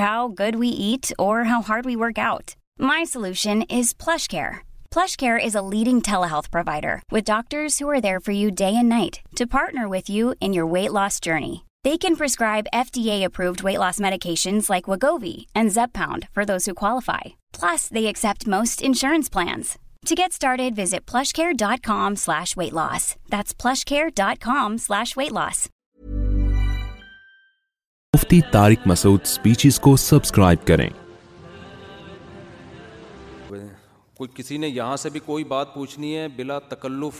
How good we at our leading telehealth provider with doctors you there for you day and night to partner with you in your weight loss journey they can prescribe F T approved weight loss medications like go we and Zepbound for those who qualify plus they accept most insurance plans To get started, visit plushcare.com plushcare.com slash slash That's یہاں سے بھی کوئی بات پوچھنی ہے بلا تکلف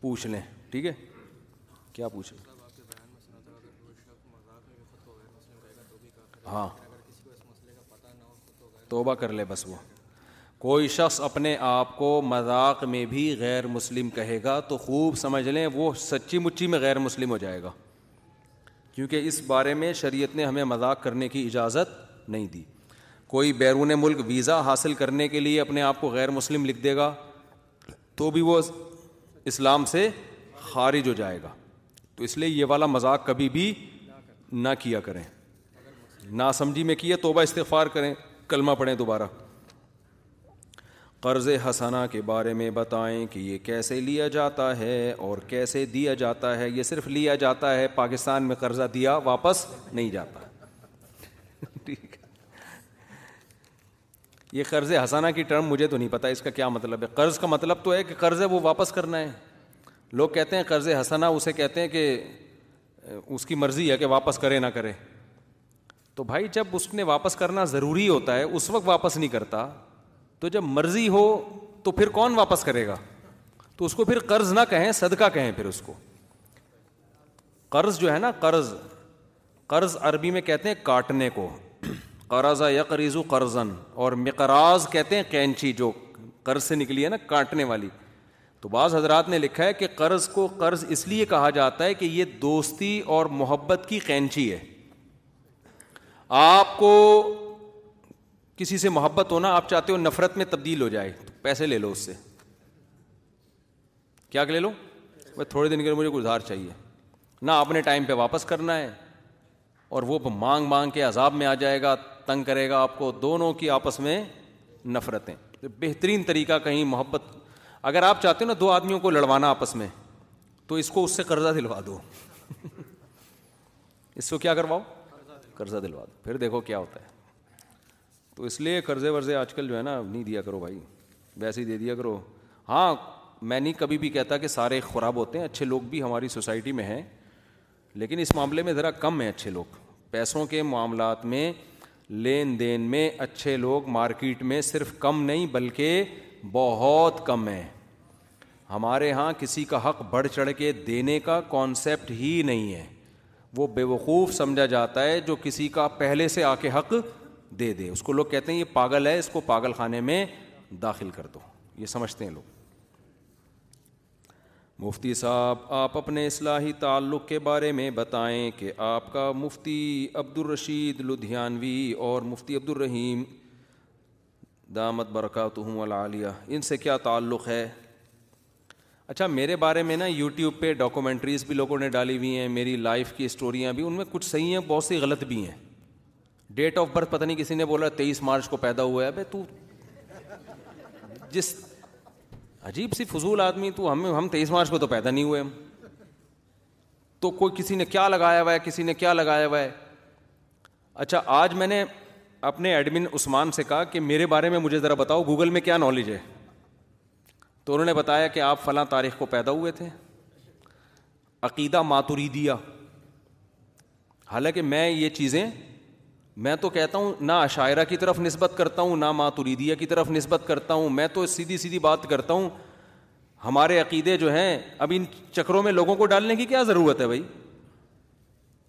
پوچھ لیں ٹھیک ہے کیا پوچھے ہاں توبہ کر لے بس وہ کوئی شخص اپنے آپ کو مذاق میں بھی غیر مسلم کہے گا تو خوب سمجھ لیں وہ سچی مچی میں غیر مسلم ہو جائے گا کیونکہ اس بارے میں شریعت نے ہمیں مذاق کرنے کی اجازت نہیں دی کوئی بیرون ملک ویزا حاصل کرنے کے لیے اپنے آپ کو غیر مسلم لکھ دے گا تو بھی وہ اسلام سے خارج ہو جائے گا تو اس لیے یہ والا مذاق کبھی بھی نہ کیا کریں نہ سمجھی میں کیا توبہ استغفار کریں کلمہ پڑھیں دوبارہ قرض حسنہ کے بارے میں بتائیں کہ یہ کیسے لیا جاتا ہے اور کیسے دیا جاتا ہے یہ صرف لیا جاتا ہے پاکستان میں قرضہ دیا واپس نہیں جاتا ٹھیک یہ قرض حسانہ کی ٹرم مجھے تو نہیں پتا اس کا کیا مطلب ہے قرض کا مطلب تو ہے کہ قرض وہ واپس کرنا ہے لوگ کہتے ہیں قرض حسانہ اسے کہتے ہیں کہ اس کی مرضی ہے کہ واپس کرے نہ کرے تو بھائی جب اس نے واپس کرنا ضروری ہوتا ہے اس وقت واپس نہیں کرتا تو جب مرضی ہو تو پھر کون واپس کرے گا تو اس کو پھر قرض نہ کہیں صدقہ کہیں پھر اس کو قرض جو ہے نا قرض قرض عربی میں کہتے ہیں کاٹنے کو قرضہ یک و قرضن اور مقراز کہتے ہیں کینچی جو قرض سے نکلی ہے نا کاٹنے والی تو بعض حضرات نے لکھا ہے کہ قرض کو قرض اس لیے کہا جاتا ہے کہ یہ دوستی اور محبت کی کینچی ہے آپ کو کسی سے محبت ہونا آپ چاہتے ہو نفرت میں تبدیل ہو جائے تو پیسے لے لو اس سے کیا لے لو بھائی تھوڑے دن کے لیے مجھے گزار چاہیے نہ آپ نے ٹائم پہ واپس کرنا ہے اور وہ مانگ مانگ کے عذاب میں آ جائے گا تنگ کرے گا آپ کو دونوں کی آپس میں نفرتیں بہترین طریقہ کہیں محبت اگر آپ چاہتے ہو نا دو آدمیوں کو لڑوانا آپس میں تو اس کو اس سے قرضہ دلوا دو اس کو کیا کرواؤ قرضہ دلوا دو پھر دیکھو کیا ہوتا ہے تو اس لیے قرضے ورضے آج کل جو ہے نا نہیں دیا کرو بھائی ویسے ہی دے دیا کرو ہاں میں نہیں کبھی بھی کہتا کہ سارے خراب ہوتے ہیں اچھے لوگ بھی ہماری سوسائٹی میں ہیں لیکن اس معاملے میں ذرا کم ہیں اچھے لوگ پیسوں کے معاملات میں لین دین میں اچھے لوگ مارکیٹ میں صرف کم نہیں بلکہ بہت کم ہیں ہمارے یہاں کسی کا حق بڑھ چڑھ کے دینے کا کانسیپٹ ہی نہیں ہے وہ بیوقوف سمجھا جاتا ہے جو کسی کا پہلے سے آ کے حق دے دے اس کو لوگ کہتے ہیں یہ پاگل ہے اس کو پاگل خانے میں داخل کر دو یہ سمجھتے ہیں لوگ مفتی صاحب آپ اپنے اصلاحی تعلق کے بارے میں بتائیں کہ آپ کا مفتی عبد الرشید لدھیانوی اور مفتی عبد الرحیم دامت برکات العالیہ ان سے کیا تعلق ہے اچھا میرے بارے میں نا یوٹیوب پہ ڈاکومنٹریز بھی لوگوں نے ڈالی ہوئی ہیں میری لائف کی اسٹوریاں بھی ان میں کچھ صحیح ہیں بہت سی غلط بھی ہیں ڈیٹ آف برتھ پتہ نہیں کسی نے بولا تیئیس مارچ کو پیدا ہوا ہے تو جس عجیب سی فضول آدمی تو ہم ہم تیئیس مارچ کو تو پیدا نہیں ہوئے ہم تو کوئی کسی نے کیا لگایا ہوا ہے کسی نے کیا لگایا ہوا ہے اچھا آج میں نے اپنے ایڈمن عثمان سے کہا کہ میرے بارے میں مجھے ذرا بتاؤ گوگل میں کیا نالج ہے تو انہوں نے بتایا کہ آپ فلاں تاریخ کو پیدا ہوئے تھے عقیدہ ماتوری دیا حالانکہ میں یہ چیزیں میں تو کہتا ہوں نہ عشاعرہ کی طرف نسبت کرتا ہوں نہ ماتریدیہ کی طرف نسبت کرتا ہوں میں تو سیدھی سیدھی بات کرتا ہوں ہمارے عقیدے جو ہیں اب ان چکروں میں لوگوں کو ڈالنے کی کیا ضرورت ہے بھائی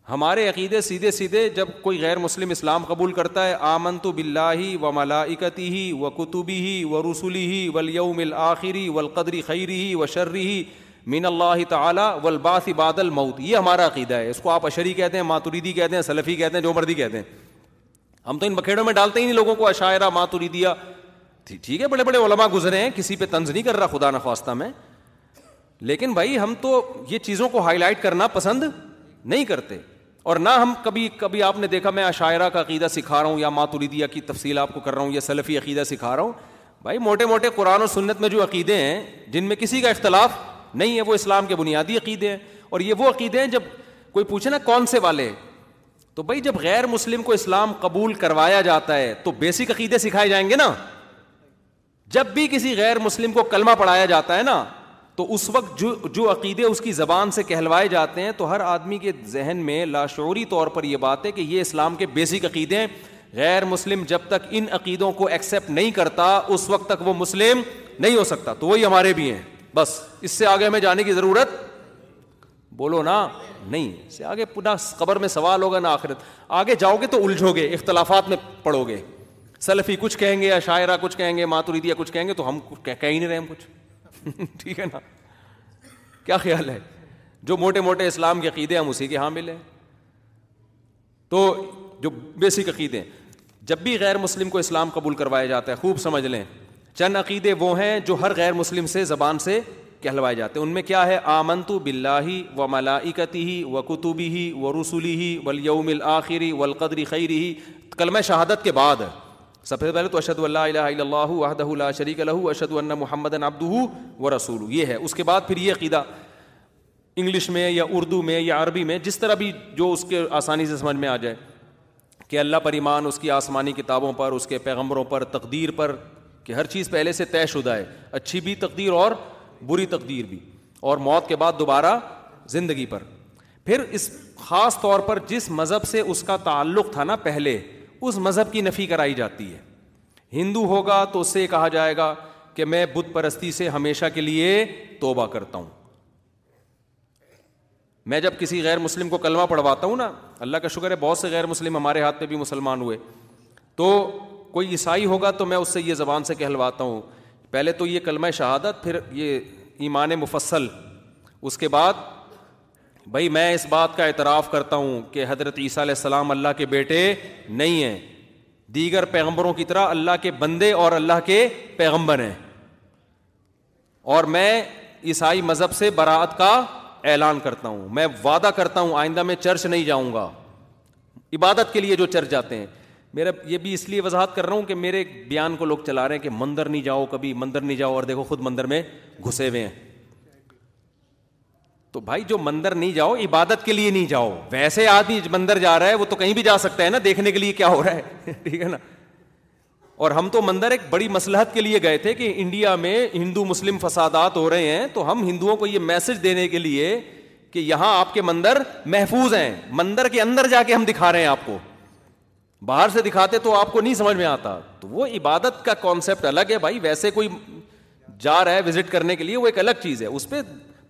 ہمارے عقیدے سیدھے سیدھے جب کوئی غیر مسلم اسلام قبول کرتا ہے آمن تو بلّہ و ملاکتی ہی و کتبی ہی و رسولی ہی ولیوم الآخری و القدری خیری ہی و شرری ہی مین اللہ تعالیٰ ولباس بادل مؤت یہ ہمارا عقیدہ ہے اس کو آپ عشری کہتے ہیں ماتوریدی کہتے ہیں سلفی کہتے ہیں جو مردی کہتے ہیں ہم تو ان بکھیڑوں میں ڈالتے ہی نہیں لوگوں کو عشاعرہ ماتوریدیا ٹھیک ہے بڑے بڑے علما گزرے ہیں کسی پہ تنظ نہیں کر رہا خدا نخواستہ میں لیکن بھائی ہم تو یہ چیزوں کو ہائی لائٹ کرنا پسند نہیں کرتے اور نہ ہم کبھی کبھی آپ نے دیکھا میں عشاعرہ کا عقیدہ سکھا رہا ہوں یا ماتوریدیا کی تفصیل آپ کو کر رہا ہوں یا سلفی عقیدہ سکھا رہا ہوں بھائی موٹے موٹے قرآن و سنت میں جو عقیدے ہیں جن میں کسی کا اختلاف نہیں ہے وہ اسلام کے بنیادی عقیدے ہیں اور یہ وہ عقیدے ہیں جب کوئی پوچھے نا کون سے والے تو بھائی جب غیر مسلم کو اسلام قبول کروایا جاتا ہے تو بیسک عقیدے سکھائے جائیں گے نا جب بھی کسی غیر مسلم کو کلمہ پڑھایا جاتا ہے نا تو اس وقت جو جو عقیدے اس کی زبان سے کہلوائے جاتے ہیں تو ہر آدمی کے ذہن میں لاشعوری طور پر یہ بات ہے کہ یہ اسلام کے بیسک عقیدے ہیں غیر مسلم جب تک ان عقیدوں کو ایکسیپٹ نہیں کرتا اس وقت تک وہ مسلم نہیں ہو سکتا تو وہی ہمارے بھی ہیں بس اس سے آگے ہمیں جانے کی ضرورت بولو نا نہیں سے آگے نہ قبر میں سوال ہوگا نہ آخرت آگے جاؤ گے تو الجھو گے اختلافات میں پڑو گے سلفی کچھ کہیں گے یا شاعرہ کچھ کہیں گے ماتوریدیا کچھ کہیں گے تو ہم کہہ ہی نہیں رہے ہم کچھ ٹھیک ہے نا کیا خیال ہے جو موٹے موٹے اسلام کے عقیدے ہم اسی کے ہاں ملے تو جو بیسک عقیدے جب بھی غیر مسلم کو اسلام قبول کروایا جاتا ہے خوب سمجھ لیں چند عقیدے وہ ہیں جو ہر غیر مسلم سے زبان سے کہلوائے جاتے ہیں ان میں کیا ہے تو بلّہ ہی و ملاکتی ہی و کتبی ہی و رسولی ہی الآخری قدر خیری ہی کلم شہادت کے بعد سب سے پہلے تو اشد اللہ اللہ وحدہ اشد اللہ محمد و رسول یہ ہے اس کے بعد پھر یہ عقیدہ انگلش میں یا اردو میں یا عربی میں جس طرح بھی جو اس کے آسانی سے سمجھ میں آ جائے کہ اللہ پر ایمان اس کی آسمانی کتابوں پر اس کے پیغمبروں پر تقدیر پر کہ ہر چیز پہلے سے طے شدہ ہے اچھی بھی تقدیر اور بری تقدیر بھی اور موت کے بعد دوبارہ زندگی پر پھر اس خاص طور پر جس مذہب سے اس کا تعلق تھا نا پہلے اس مذہب کی نفی کرائی جاتی ہے ہندو ہوگا تو اس سے کہا جائے گا کہ میں بت پرستی سے ہمیشہ کے لیے توبہ کرتا ہوں میں جب کسی غیر مسلم کو کلمہ پڑھواتا ہوں نا اللہ کا شکر ہے بہت سے غیر مسلم ہمارے ہاتھ میں بھی مسلمان ہوئے تو کوئی عیسائی ہوگا تو میں اس سے یہ زبان سے کہلواتا ہوں پہلے تو یہ کلمہ شہادت پھر یہ ایمان مفصل اس کے بعد بھائی میں اس بات کا اعتراف کرتا ہوں کہ حضرت عیسیٰ علیہ السلام اللہ کے بیٹے نہیں ہیں دیگر پیغمبروں کی طرح اللہ کے بندے اور اللہ کے پیغمبر ہیں اور میں عیسائی مذہب سے برات کا اعلان کرتا ہوں میں وعدہ کرتا ہوں آئندہ میں چرچ نہیں جاؤں گا عبادت کے لیے جو چرچ جاتے ہیں میرا یہ بھی اس لیے وضاحت کر رہا ہوں کہ میرے بیان کو لوگ چلا رہے ہیں کہ مندر نہیں جاؤ کبھی مندر نہیں جاؤ اور دیکھو خود مندر میں گھسے ہوئے ہیں تو بھائی جو مندر نہیں جاؤ عبادت کے لیے نہیں جاؤ ویسے آدمی مندر جا رہا ہے وہ تو کہیں بھی جا سکتا ہے نا دیکھنے کے لیے کیا ہو رہا ہے ٹھیک ہے نا اور ہم تو مندر ایک بڑی مسلحت کے لیے گئے تھے کہ انڈیا میں ہندو مسلم فسادات ہو رہے ہیں تو ہم ہندوؤں کو یہ میسج دینے کے لیے کہ یہاں آپ کے مندر محفوظ ہیں مندر کے اندر جا کے ہم دکھا رہے ہیں آپ کو باہر سے دکھاتے تو آپ کو نہیں سمجھ میں آتا تو وہ عبادت کا کانسیپٹ الگ ہے بھائی ویسے کوئی جا رہا ہے وزٹ کرنے کے لیے وہ ایک الگ چیز ہے اس پہ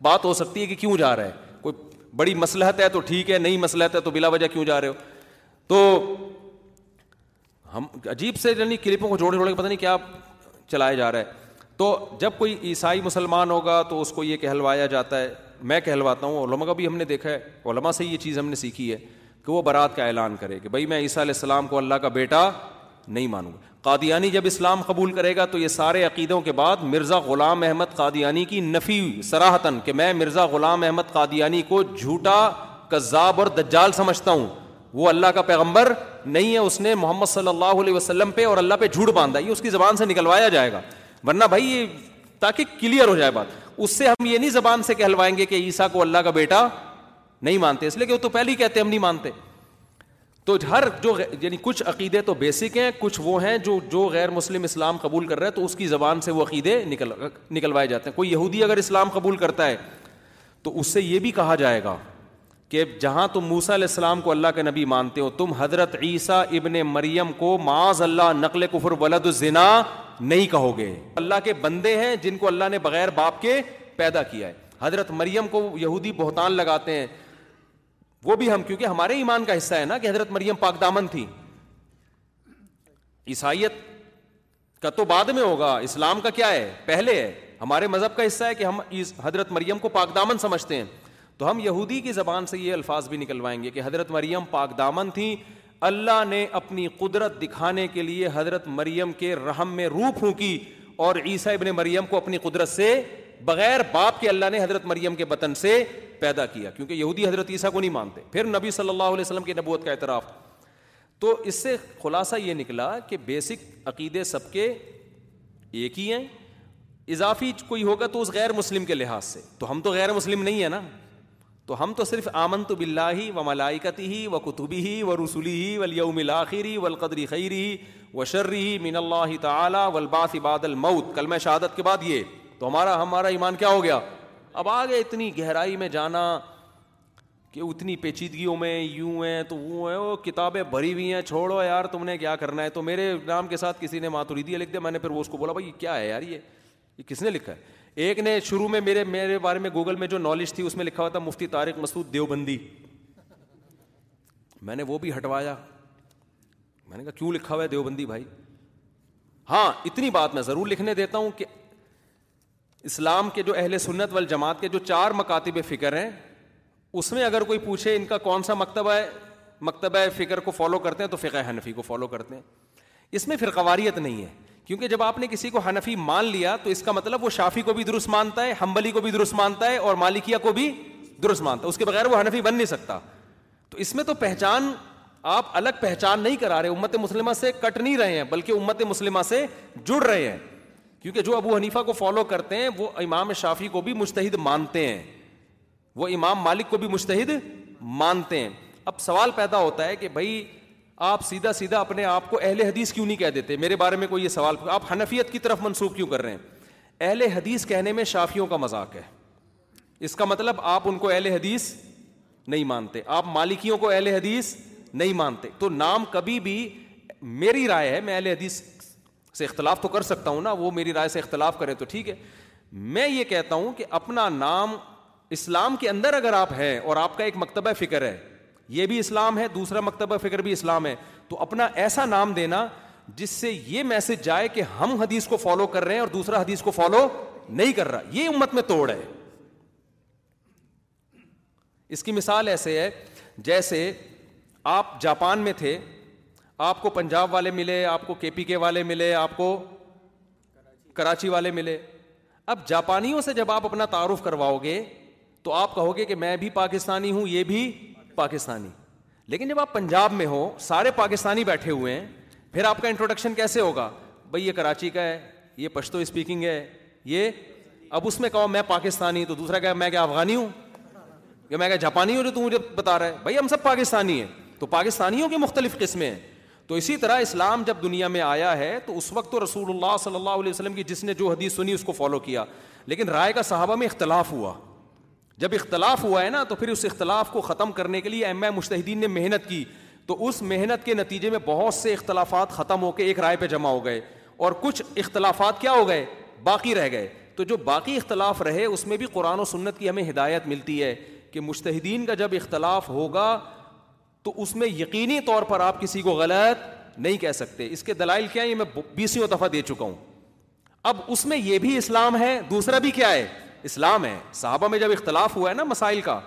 بات ہو سکتی ہے کہ کیوں جا رہا ہے کوئی بڑی مسلحت ہے تو ٹھیک ہے نئی مسلحت ہے تو بلا وجہ کیوں جا رہے ہو تو ہم عجیب سے یعنی کلپوں کو جوڑے جوڑے پتہ نہیں کیا چلایا جا رہا ہے تو جب کوئی عیسائی مسلمان ہوگا تو اس کو یہ کہلوایا جاتا ہے میں کہلواتا ہوں علما کا بھی ہم نے دیکھا ہے علما سے یہ چیز ہم نے سیکھی ہے کہ وہ برات کا اعلان کرے کہ بھائی میں عیسیٰ علیہ السلام کو اللہ کا بیٹا نہیں مانوں گا قادیانی جب اسلام قبول کرے گا تو یہ سارے عقیدوں کے بعد مرزا غلام احمد قادیانی کی نفی سراہتن کہ میں مرزا غلام احمد قادیانی کو جھوٹا کذاب اور دجال سمجھتا ہوں وہ اللہ کا پیغمبر نہیں ہے اس نے محمد صلی اللہ علیہ وسلم پہ اور اللہ پہ جھوٹ باندھا یہ اس کی زبان سے نکلوایا جائے گا ورنہ بھائی یہ تاکہ کلیئر ہو جائے بات اس سے ہم یہ نہیں زبان سے کہلوائیں گے کہ عیسیٰ کو اللہ کا بیٹا نہیں مانتے اس لیے کہ وہ تو پہلے ہی کہتے ہم نہیں مانتے تو ہر جو یعنی کچھ عقیدے تو بیسک ہیں کچھ وہ ہیں جو جو غیر مسلم اسلام قبول کر رہا ہے تو اس کی زبان سے وہ عقیدے نکل نکلوائے جاتے ہیں کوئی یہودی اگر اسلام قبول کرتا ہے تو اس سے یہ بھی کہا جائے گا کہ جہاں تم موسا علیہ السلام کو اللہ کے نبی مانتے ہو تم حضرت عیسیٰ ابن مریم کو معاذ اللہ نقل کفر ولد الزنا نہیں کہو گے اللہ کے بندے ہیں جن کو اللہ نے بغیر باپ کے پیدا کیا ہے حضرت مریم کو یہودی بہتان لگاتے ہیں وہ بھی ہم کیونکہ ہمارے ایمان کا حصہ ہے نا کہ حضرت مریم پاک دامن تھی عیسائیت کا تو بعد میں ہوگا اسلام کا کیا ہے پہلے ہے ہمارے مذہب کا حصہ ہے کہ ہم حضرت مریم کو پاک دامن سمجھتے ہیں تو ہم یہودی کی زبان سے یہ الفاظ بھی نکلوائیں گے کہ حضرت مریم پاک دامن تھیں اللہ نے اپنی قدرت دکھانے کے لیے حضرت مریم کے رحم میں روح پھونکی اور عیسیٰ ابن مریم کو اپنی قدرت سے بغیر باپ کے اللہ نے حضرت مریم کے بطن سے پیدا کیا کیونکہ یہودی حضرت عیسیٰ کو نہیں مانتے پھر نبی صلی اللہ علیہ وسلم کی نبوت کا اعتراف تو اس سے خلاصہ یہ نکلا کہ بیسک عقیدے سب کے ایک ہی ہیں اضافی کوئی ہوگا تو اس غیر مسلم کے لحاظ سے تو ہم تو غیر مسلم نہیں ہیں نا تو ہم تو صرف آمن تو بلّہ ہی و ملائکتی ہی و کتبی ہی و رسولی ہی ولی و ولقدری خیری و شرری مین اللہ تعالیٰ واسل مؤت کل میں شہادت کے بعد یہ تو ہمارا ہمارا ایمان کیا ہو گیا اب آ اتنی گہرائی میں جانا کہ اتنی پیچیدگیوں میں یوں ہیں تو وہ ہیں وہ کتابیں بھری ہوئی ہیں چھوڑو یار تم نے کیا کرنا ہے تو میرے نام کے ساتھ کسی نے دیا لکھ دیا میں نے پھر وہ اس کو بولا بھائی کیا ہے یار یہ یہ کس نے لکھا ہے ایک نے شروع میں میرے میرے بارے میں گوگل میں جو نالج تھی اس میں لکھا ہوا تھا مفتی طارق مسعود دیوبندی میں نے وہ بھی ہٹوایا میں نے کہا کیوں لکھا ہوا ہے دیوبندی بھائی ہاں اتنی بات میں ضرور لکھنے دیتا ہوں کہ اسلام کے جو اہل سنت وال جماعت کے جو چار مکاتب فکر ہیں اس میں اگر کوئی پوچھے ان کا کون سا مکتبہ ہے مکتبہ فکر کو فالو کرتے ہیں تو فقہ حنفی کو فالو کرتے ہیں اس میں فرقواریت نہیں ہے کیونکہ جب آپ نے کسی کو حنفی مان لیا تو اس کا مطلب وہ شافی کو بھی درست مانتا ہے ہمبلی کو بھی درست مانتا ہے اور مالکیا کو بھی درست مانتا ہے اس کے بغیر وہ حنفی بن نہیں سکتا تو اس میں تو پہچان آپ الگ پہچان نہیں کرا رہے امت مسلمہ سے کٹ نہیں رہے ہیں بلکہ امت مسلمہ سے جڑ رہے ہیں کیونکہ جو ابو حنیفہ کو فالو کرتے ہیں وہ امام شافی کو بھی مستحد مانتے ہیں وہ امام مالک کو بھی مشتد مانتے ہیں اب سوال پیدا ہوتا ہے کہ بھائی آپ سیدھا سیدھا اپنے آپ کو اہل حدیث کیوں نہیں کہہ دیتے میرے بارے میں کوئی یہ سوال آپ حنفیت کی طرف منسوخ کیوں کر رہے ہیں اہل حدیث کہنے میں شافیوں کا مذاق ہے اس کا مطلب آپ ان کو اہل حدیث نہیں مانتے آپ مالکیوں کو اہل حدیث نہیں مانتے تو نام کبھی بھی میری رائے ہے میں اہل حدیث سے اختلاف تو کر سکتا ہوں نا وہ میری رائے سے اختلاف کرے تو ٹھیک ہے میں یہ کہتا ہوں کہ اپنا نام اسلام کے اندر اگر آپ ہیں اور آپ کا ایک مکتبہ فکر ہے یہ بھی اسلام ہے دوسرا مکتبہ فکر بھی اسلام ہے تو اپنا ایسا نام دینا جس سے یہ میسج جائے کہ ہم حدیث کو فالو کر رہے ہیں اور دوسرا حدیث کو فالو نہیں کر رہا یہ امت میں توڑ ہے اس کی مثال ایسے ہے جیسے آپ جاپان میں تھے آپ کو پنجاب والے ملے آپ کو کے پی کے والے ملے آپ کو کراچی والے ملے اب جاپانیوں سے جب آپ اپنا تعارف کرواؤ گے تو آپ کہو گے کہ میں بھی پاکستانی ہوں یہ بھی پاکستانی لیکن جب آپ پنجاب میں ہو سارے پاکستانی بیٹھے ہوئے ہیں پھر آپ کا انٹروڈکشن کیسے ہوگا بھائی یہ کراچی کا ہے یہ پشتو اسپیکنگ ہے یہ اب اس میں کہو میں پاکستانی تو دوسرا کہ میں کیا افغانی ہوں کہ میں کیا جاپانی ہوں جو تم مجھے بتا رہا ہے بھائی ہم سب پاکستانی ہیں تو پاکستانیوں کی مختلف قسمیں ہیں تو اسی طرح اسلام جب دنیا میں آیا ہے تو اس وقت تو رسول اللہ صلی اللہ علیہ وسلم کی جس نے جو حدیث سنی اس کو فالو کیا لیکن رائے کا صحابہ میں اختلاف ہوا جب اختلاف ہوا ہے نا تو پھر اس اختلاف کو ختم کرنے کے لیے ایم اے مشتحدین نے محنت کی تو اس محنت کے نتیجے میں بہت سے اختلافات ختم ہو کے ایک رائے پہ جمع ہو گئے اور کچھ اختلافات کیا ہو گئے باقی رہ گئے تو جو باقی اختلاف رہے اس میں بھی قرآن و سنت کی ہمیں ہدایت ملتی ہے کہ مشتحدین کا جب اختلاف ہوگا تو اس میں یقینی طور پر آپ کسی کو غلط نہیں کہہ سکتے اس کے دلائل کیا ہے میں بیسوں دفعہ دے چکا ہوں اب اس میں یہ بھی اسلام ہے دوسرا بھی کیا ہے اسلام ہے صحابہ میں جب اختلاف ہوا ہے نا مسائل کا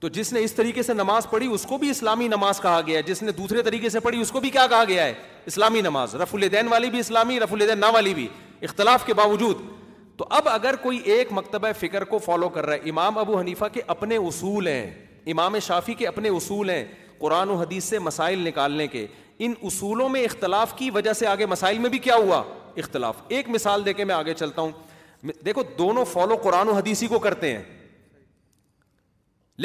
تو جس نے اس طریقے سے نماز پڑھی اس کو بھی اسلامی نماز کہا گیا ہے جس نے دوسرے طریقے سے پڑھی اس کو بھی کیا کہا گیا ہے اسلامی نماز رف الدین والی بھی اسلامی رف الدین نہ والی بھی اختلاف کے باوجود تو اب اگر کوئی ایک مکتبہ فکر کو فالو کر رہا ہے امام ابو حنیفہ کے اپنے اصول ہیں امام شافی کے اپنے اصول ہیں قرآن و حدیث سے مسائل نکالنے کے ان اصولوں میں اختلاف کی وجہ سے آگے مسائل میں بھی کیا ہوا اختلاف ایک مثال دے کے میں آگے چلتا ہوں دیکھو دونوں فالو قرآن و حدیثی کو کرتے ہیں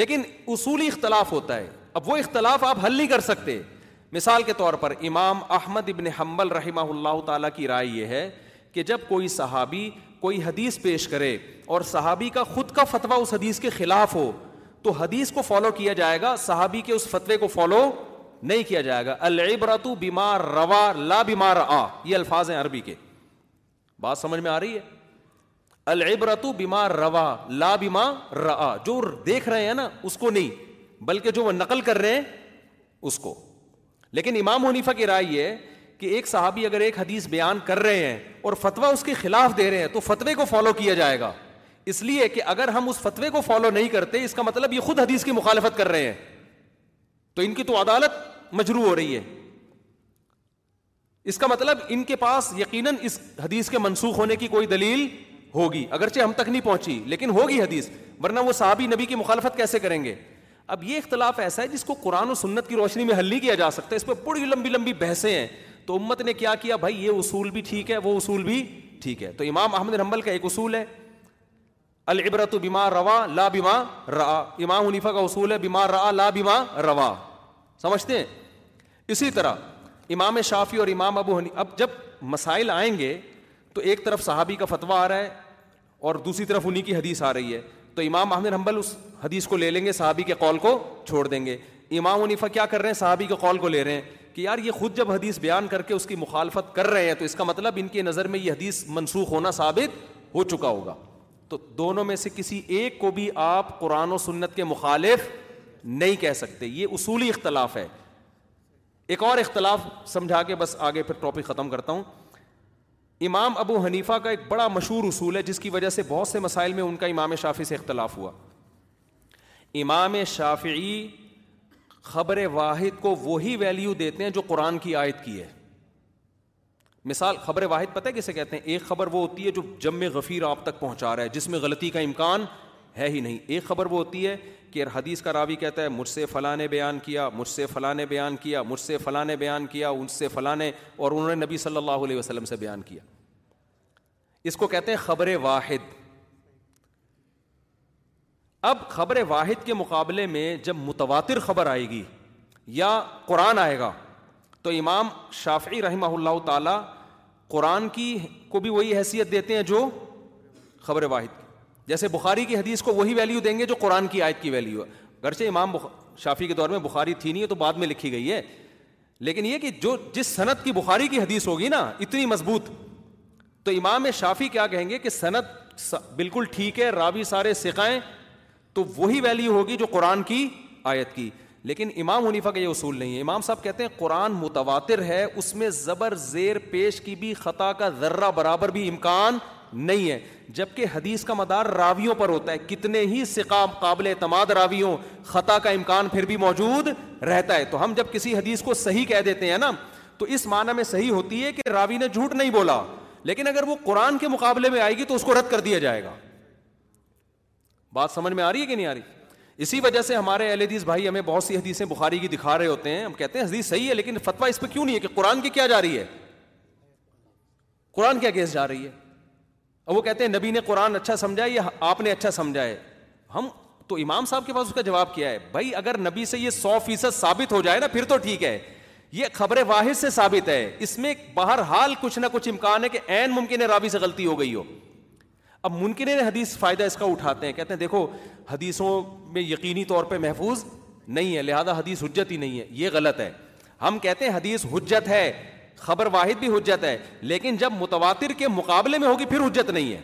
لیکن اصولی اختلاف ہوتا ہے اب وہ اختلاف آپ حل نہیں کر سکتے مثال کے طور پر امام احمد ابن حنبل رحمہ اللہ تعالیٰ کی رائے یہ ہے کہ جب کوئی صحابی کوئی حدیث پیش کرے اور صحابی کا خود کا فتویٰ اس حدیث کے خلاف ہو تو حدیث کو فالو کیا جائے گا صحابی کے اس فتوے کو فالو نہیں کیا جائے گا العبرت بیمار روا لا بیمار آ یہ الفاظ ہیں عربی کے بات سمجھ میں آ رہی ہے العبرت بیمار روا لا بیما جو دیکھ رہے ہیں نا اس کو نہیں بلکہ جو وہ نقل کر رہے ہیں اس کو لیکن امام منیفا کی رائے یہ کہ ایک صحابی اگر ایک حدیث بیان کر رہے ہیں اور فتوا اس کے خلاف دے رہے ہیں تو فتوے کو فالو کیا جائے گا اس لیے کہ اگر ہم اس فتوے کو فالو نہیں کرتے اس کا مطلب یہ خود حدیث کی مخالفت کر رہے ہیں تو ان کی تو عدالت مجرو ہو رہی ہے اس کا مطلب ان کے پاس یقیناً اس حدیث کے منسوخ ہونے کی کوئی دلیل ہوگی اگرچہ ہم تک نہیں پہنچی لیکن ہوگی حدیث ورنہ وہ صحابی نبی کی مخالفت کیسے کریں گے اب یہ اختلاف ایسا ہے جس کو قرآن و سنت کی روشنی میں حل نہیں کیا جا سکتا اس پہ بڑی لمبی لمبی بحثیں ہیں تو امت نے کیا کیا بھائی یہ اصول بھی ٹھیک ہے وہ اصول بھی ٹھیک ہے تو امام احمد حنبل کا ایک اصول ہے العبرت بما روا لا بما را امام حنیفہ کا اصول ہے بما را لا بما روا سمجھتے ہیں اسی طرح امام شافی اور امام ابو حنی اب جب مسائل آئیں گے تو ایک طرف صحابی کا فتویٰ آ رہا ہے اور دوسری طرف انہیں کی حدیث آ رہی ہے تو امام احمد حنبل اس حدیث کو لے لیں گے صحابی کے قول کو چھوڑ دیں گے امام عنیفہ کیا کر رہے ہیں صحابی کے قول کو لے رہے ہیں کہ یار یہ خود جب حدیث بیان کر کے اس کی مخالفت کر رہے ہیں تو اس کا مطلب ان کی نظر میں یہ حدیث منسوخ ہونا ثابت ہو چکا ہوگا تو دونوں میں سے کسی ایک کو بھی آپ قرآن و سنت کے مخالف نہیں کہہ سکتے یہ اصولی اختلاف ہے ایک اور اختلاف سمجھا کے بس آگے پھر ٹاپک ختم کرتا ہوں امام ابو حنیفہ کا ایک بڑا مشہور اصول ہے جس کی وجہ سے بہت سے مسائل میں ان کا امام شافی سے اختلاف ہوا امام شافعی خبر واحد کو وہی ویلیو دیتے ہیں جو قرآن کی آیت کی ہے مثال خبر واحد پتہ کسے کہتے ہیں ایک خبر وہ ہوتی ہے جو جم غفیر آپ تک پہنچا رہا ہے جس میں غلطی کا امکان ہے ہی نہیں ایک خبر وہ ہوتی ہے کہ حدیث کا راوی کہتا ہے مجھ سے فلاں نے بیان کیا مجھ سے فلاں نے بیان کیا مجھ سے فلاں نے بیان کیا ان سے فلاں نے اور انہوں نے نبی صلی اللہ علیہ وسلم سے بیان کیا اس کو کہتے ہیں خبر واحد اب خبر واحد کے مقابلے میں جب متواتر خبر آئے گی یا قرآن آئے گا تو امام شافعی رحمہ اللہ تعالیٰ قرآن کی کو بھی وہی حیثیت دیتے ہیں جو خبر واحد کی جیسے بخاری کی حدیث کو وہی ویلیو دیں گے جو قرآن کی آیت کی ویلیو ہے اگرچہ امام شافی کے دور میں بخاری تھی نہیں ہے تو بعد میں لکھی گئی ہے لیکن یہ کہ جو جس صنعت کی بخاری کی حدیث ہوگی نا اتنی مضبوط تو امام شافی کیا کہیں گے کہ صنعت بالکل ٹھیک ہے راوی سارے سکھائیں تو وہی ویلیو ہوگی جو قرآن کی آیت کی لیکن امام حنیفہ کا یہ اصول نہیں ہے امام صاحب کہتے ہیں قرآن متواتر ہے اس میں زبر زیر پیش کی بھی خطا کا ذرہ برابر بھی امکان نہیں ہے جبکہ حدیث کا مدار راویوں پر ہوتا ہے کتنے ہی سقام قابل اعتماد راویوں خطا کا امکان پھر بھی موجود رہتا ہے تو ہم جب کسی حدیث کو صحیح کہہ دیتے ہیں نا تو اس معنی میں صحیح ہوتی ہے کہ راوی نے جھوٹ نہیں بولا لیکن اگر وہ قرآن کے مقابلے میں آئے گی تو اس کو رد کر دیا جائے گا بات سمجھ میں آ رہی ہے کہ نہیں آ رہی اسی وجہ سے ہمارے اہل حدیث بھائی ہمیں بہت سی حدیثیں بخاری کی دکھا رہے ہوتے ہیں ہم کہتے ہیں حدیث صحیح ہے لیکن فتویٰ اس پہ کیوں نہیں ہے کہ قرآن کی کیا جا رہی ہے قرآن کیا کیس جا رہی ہے اور وہ کہتے ہیں نبی نے قرآن اچھا سمجھا یا آپ نے اچھا سمجھا ہے ہم تو امام صاحب کے پاس اس کا جواب کیا ہے بھائی اگر نبی سے یہ سو فیصد ثابت ہو جائے نا پھر تو ٹھیک ہے یہ خبر واحد سے ثابت ہے اس میں بہرحال کچھ نہ کچھ امکان ہے کہ عین ممکن ہے رابی سے غلطی ہو گئی ہو اب ممکن حدیث فائدہ اس کا اٹھاتے ہیں کہتے ہیں دیکھو حدیثوں میں یقینی طور پہ محفوظ نہیں ہے لہذا حدیث حجت ہی نہیں ہے یہ غلط ہے ہم کہتے ہیں حدیث حجت ہے خبر واحد بھی حجت ہے لیکن جب متواتر کے مقابلے میں ہوگی پھر حجت نہیں ہے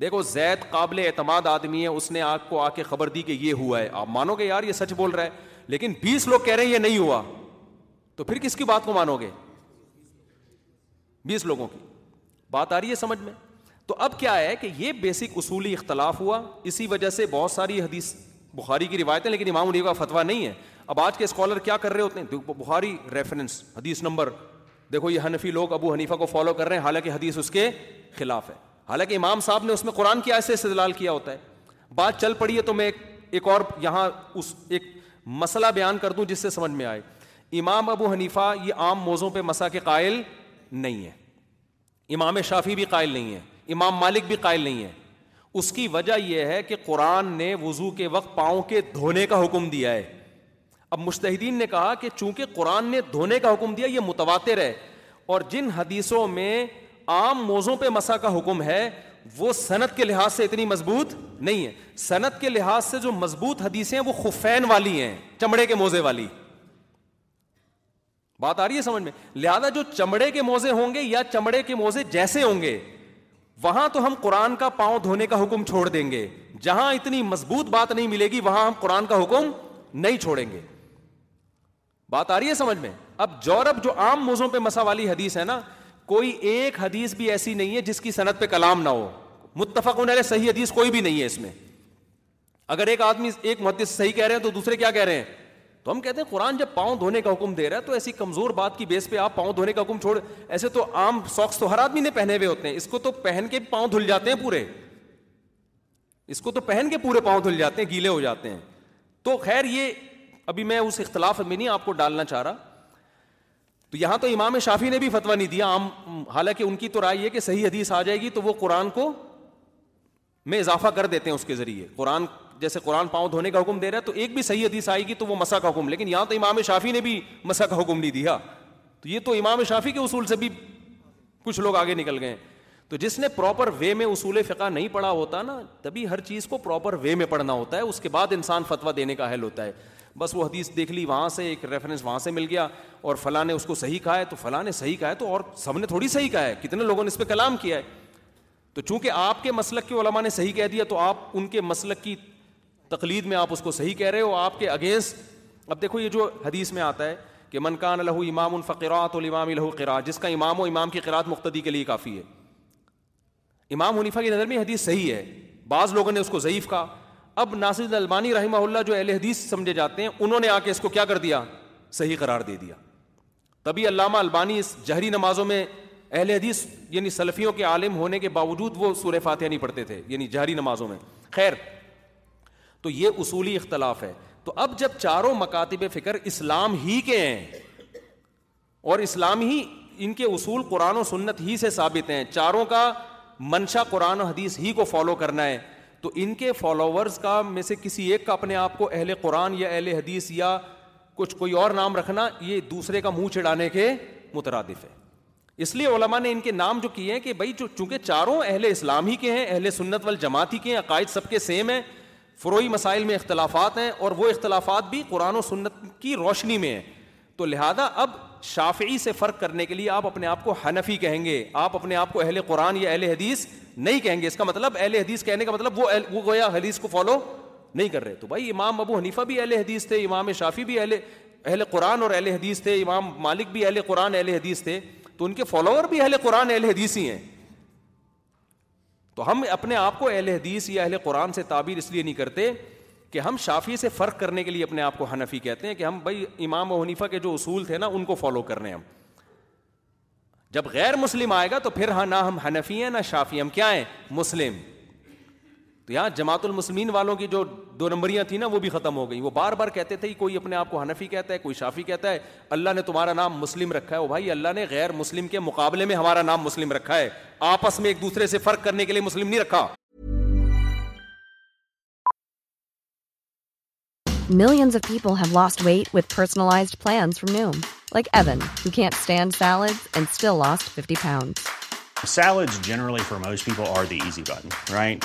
دیکھو زید قابل اعتماد آدمی ہے اس نے آپ کو آ کے خبر دی کہ یہ ہوا ہے آپ مانو گے یار یہ سچ بول رہا ہے لیکن بیس لوگ کہہ رہے ہیں یہ نہیں ہوا تو پھر کس کی بات کو مانو گے بیس لوگوں کی بات آ رہی ہے سمجھ میں تو اب کیا ہے کہ یہ بیسک اصولی اختلاف ہوا اسی وجہ سے بہت ساری حدیث بخاری کی روایتیں لیکن امام علی کا فتویٰ نہیں ہے اب آج کے اسکالر کیا کر رہے ہوتے ہیں بخاری ریفرنس حدیث نمبر دیکھو یہ حنفی لوگ ابو حنیفہ کو فالو کر رہے ہیں حالانکہ حدیث اس کے خلاف ہے حالانکہ امام صاحب نے اس میں قرآن کی ایسے استدلال کیا ہوتا ہے بات چل پڑی ہے تو میں ایک اور یہاں اس ایک مسئلہ بیان کر دوں جس سے سمجھ میں آئے امام ابو حنیفہ یہ عام موضوع پہ مسا کے قائل نہیں ہے امام شافی بھی قائل نہیں ہے امام مالک بھی قائل نہیں ہے اس کی وجہ یہ ہے کہ قرآن نے وضو کے وقت پاؤں کے دھونے کا حکم دیا ہے اب مشتحدین نے کہا کہ چونکہ قرآن نے دھونے کا حکم دیا یہ متواتر ہے اور جن حدیثوں میں عام موزوں پہ مسا کا حکم ہے وہ صنعت کے لحاظ سے اتنی مضبوط نہیں ہے صنعت کے لحاظ سے جو مضبوط حدیثیں ہیں وہ خفین والی ہیں چمڑے کے موزے والی بات آ رہی ہے سمجھ میں لہذا جو چمڑے کے موزے ہوں گے یا چمڑے کے موزے جیسے ہوں گے وہاں تو ہم قرآن کا پاؤں دھونے کا حکم چھوڑ دیں گے جہاں اتنی مضبوط بات نہیں ملے گی وہاں ہم قرآن کا حکم نہیں چھوڑیں گے بات آ رہی ہے سمجھ میں اب جورب جو عام موضوع پہ مسا والی حدیث ہے نا کوئی ایک حدیث بھی ایسی نہیں ہے جس کی صنعت پہ کلام نہ ہو متفق نہ صحیح حدیث کوئی بھی نہیں ہے اس میں اگر ایک آدمی ایک محدث صحیح کہہ رہے ہیں تو دوسرے کیا کہہ رہے ہیں تو ہم کہتے ہیں قرآن جب پاؤں دھونے کا حکم دے رہا ہے تو ایسی کمزور بات کی بیس پہ آپ پاؤں دھونے کا حکم چھوڑ ایسے تو عام تو ہر آدمی نے پہنے ہوئے ہوتے ہیں اس کو تو پہن کے پاؤں دھل جاتے ہیں پورے اس کو تو پہن کے پورے پاؤں دھل جاتے ہیں گیلے ہو جاتے ہیں تو خیر یہ ابھی میں اس اختلاف میں نہیں آپ کو ڈالنا چاہ رہا تو یہاں تو امام شافی نے بھی فتویٰ نہیں دیا عام حالانکہ ان کی تو رائے یہ کہ صحیح حدیث آ جائے گی تو وہ قرآن کو میں اضافہ کر دیتے ہیں اس کے ذریعے قرآن جیسے قرآن پاؤں دھونے کا حکم دے رہا ہے تو ایک بھی صحیح حدیث آئے گی تو وہ مسا کا حکم لیکن یہاں تو امام شافی نے بھی مسا کا حکم نہیں دیا تو یہ تو امام شافی کے اصول سے بھی کچھ لوگ آگے نکل گئے تو جس نے پراپر وے میں اصول فقہ نہیں پڑھا ہوتا نا تبھی ہر چیز کو پراپر وے میں پڑھنا ہوتا ہے اس کے بعد انسان فتویٰ دینے کا حل ہوتا ہے بس وہ حدیث دیکھ لی وہاں سے ایک ریفرنس وہاں سے مل گیا اور فلاں نے اس کو صحیح کہا ہے تو فلاں نے صحیح کہا ہے تو اور سب نے تھوڑی صحیح کہا ہے کتنے لوگوں نے اس پہ کلام کیا ہے تو چونکہ آپ کے مسلک کے علماء نے صحیح کہہ دیا تو آپ ان کے مسلک کی تقلید میں آپ اس کو صحیح کہہ رہے ہو آپ کے اگینسٹ اب دیکھو یہ جو حدیث میں آتا ہے کہ منکان امام الفقرات الامام لہو قرا جس کا امام و امام کی قرأۃ مختدی کے لیے کافی ہے امام حنیفہ کی نظر میں حدیث صحیح ہے بعض لوگوں نے اس کو ضعیف کہا اب ناصر البانی رحمہ اللہ جو اہل حدیث سمجھے جاتے ہیں انہوں نے آ کے اس کو کیا کر دیا صحیح قرار دے دیا تبھی علامہ البانی اس جہری نمازوں میں اہل حدیث یعنی سلفیوں کے عالم ہونے کے باوجود وہ سورہ فاتحہ نہیں پڑھتے تھے یعنی جہری نمازوں میں خیر تو یہ اصولی اختلاف ہے تو اب جب چاروں مکاتب فکر اسلام ہی کے ہیں اور اسلام ہی ان کے اصول قرآن و سنت ہی سے ثابت ہیں چاروں کا منشا قرآن و حدیث ہی کو فالو کرنا ہے تو ان کے فالوورز کا کا میں سے کسی ایک اپنے آپ کو اہل قرآن یا اہل حدیث یا کچھ کوئی اور نام رکھنا یہ دوسرے کا منہ چڑھانے کے مترادف ہے اس لیے علماء نے ان کے نام جو کیے ہیں کہ بھائی چونکہ چاروں اہل اسلام ہی کے ہیں اہل سنت والجماعت جماعت کے ہیں عقائد سب کے سیم ہیں فروئی مسائل میں اختلافات ہیں اور وہ اختلافات بھی قرآن و سنت کی روشنی میں ہیں تو لہذا اب شافعی سے فرق کرنے کے لیے آپ اپنے آپ کو حنفی کہیں گے آپ اپنے آپ کو اہل قرآن یا اہل حدیث نہیں کہیں گے اس کا مطلب اہل حدیث کہنے کا مطلب وہ گویا حدیث کو فالو نہیں کر رہے تو بھائی امام ابو حنیفہ بھی اہل حدیث تھے امام شافی بھی اہل اہل قرآن اور اہل حدیث تھے امام مالک بھی اہل قرآن اہل حدیث تھے تو ان کے فالوور بھی اہل قرآن اہل حدیث ہی ہیں تو ہم اپنے آپ کو اہل حدیث یا اہل قرآن سے تعبیر اس لیے نہیں کرتے کہ ہم شافی سے فرق کرنے کے لیے اپنے آپ کو حنفی کہتے ہیں کہ ہم بھائی امام و حنیفہ کے جو اصول تھے نا ان کو فالو کر رہے ہیں ہم جب غیر مسلم آئے گا تو پھر ہاں نہ ہم حنفی ہیں نہ شافی ہم کیا ہیں مسلم تو یہاں جماعت المسلمین والوں کی جو دو نمبریاں تھیں نا وہ بھی ختم ہو گئی وہ بار بار کہتے تھے کہ کوئی اپنے آپ کو حنفی کہتا ہے کوئی شافی کہتا ہے اللہ نے تمہارا نام مسلم رکھا ہے وہ بھائی اللہ نے غیر مسلم کے مقابلے میں ہمارا نام مسلم رکھا ہے آپس میں ایک دوسرے سے فرق کرنے کے لیے مسلم نہیں رکھا millions of people have lost weight with personalized plans from Noom like even who can't stand salads and still lost 50 pounds salads generally for most people are the easy button right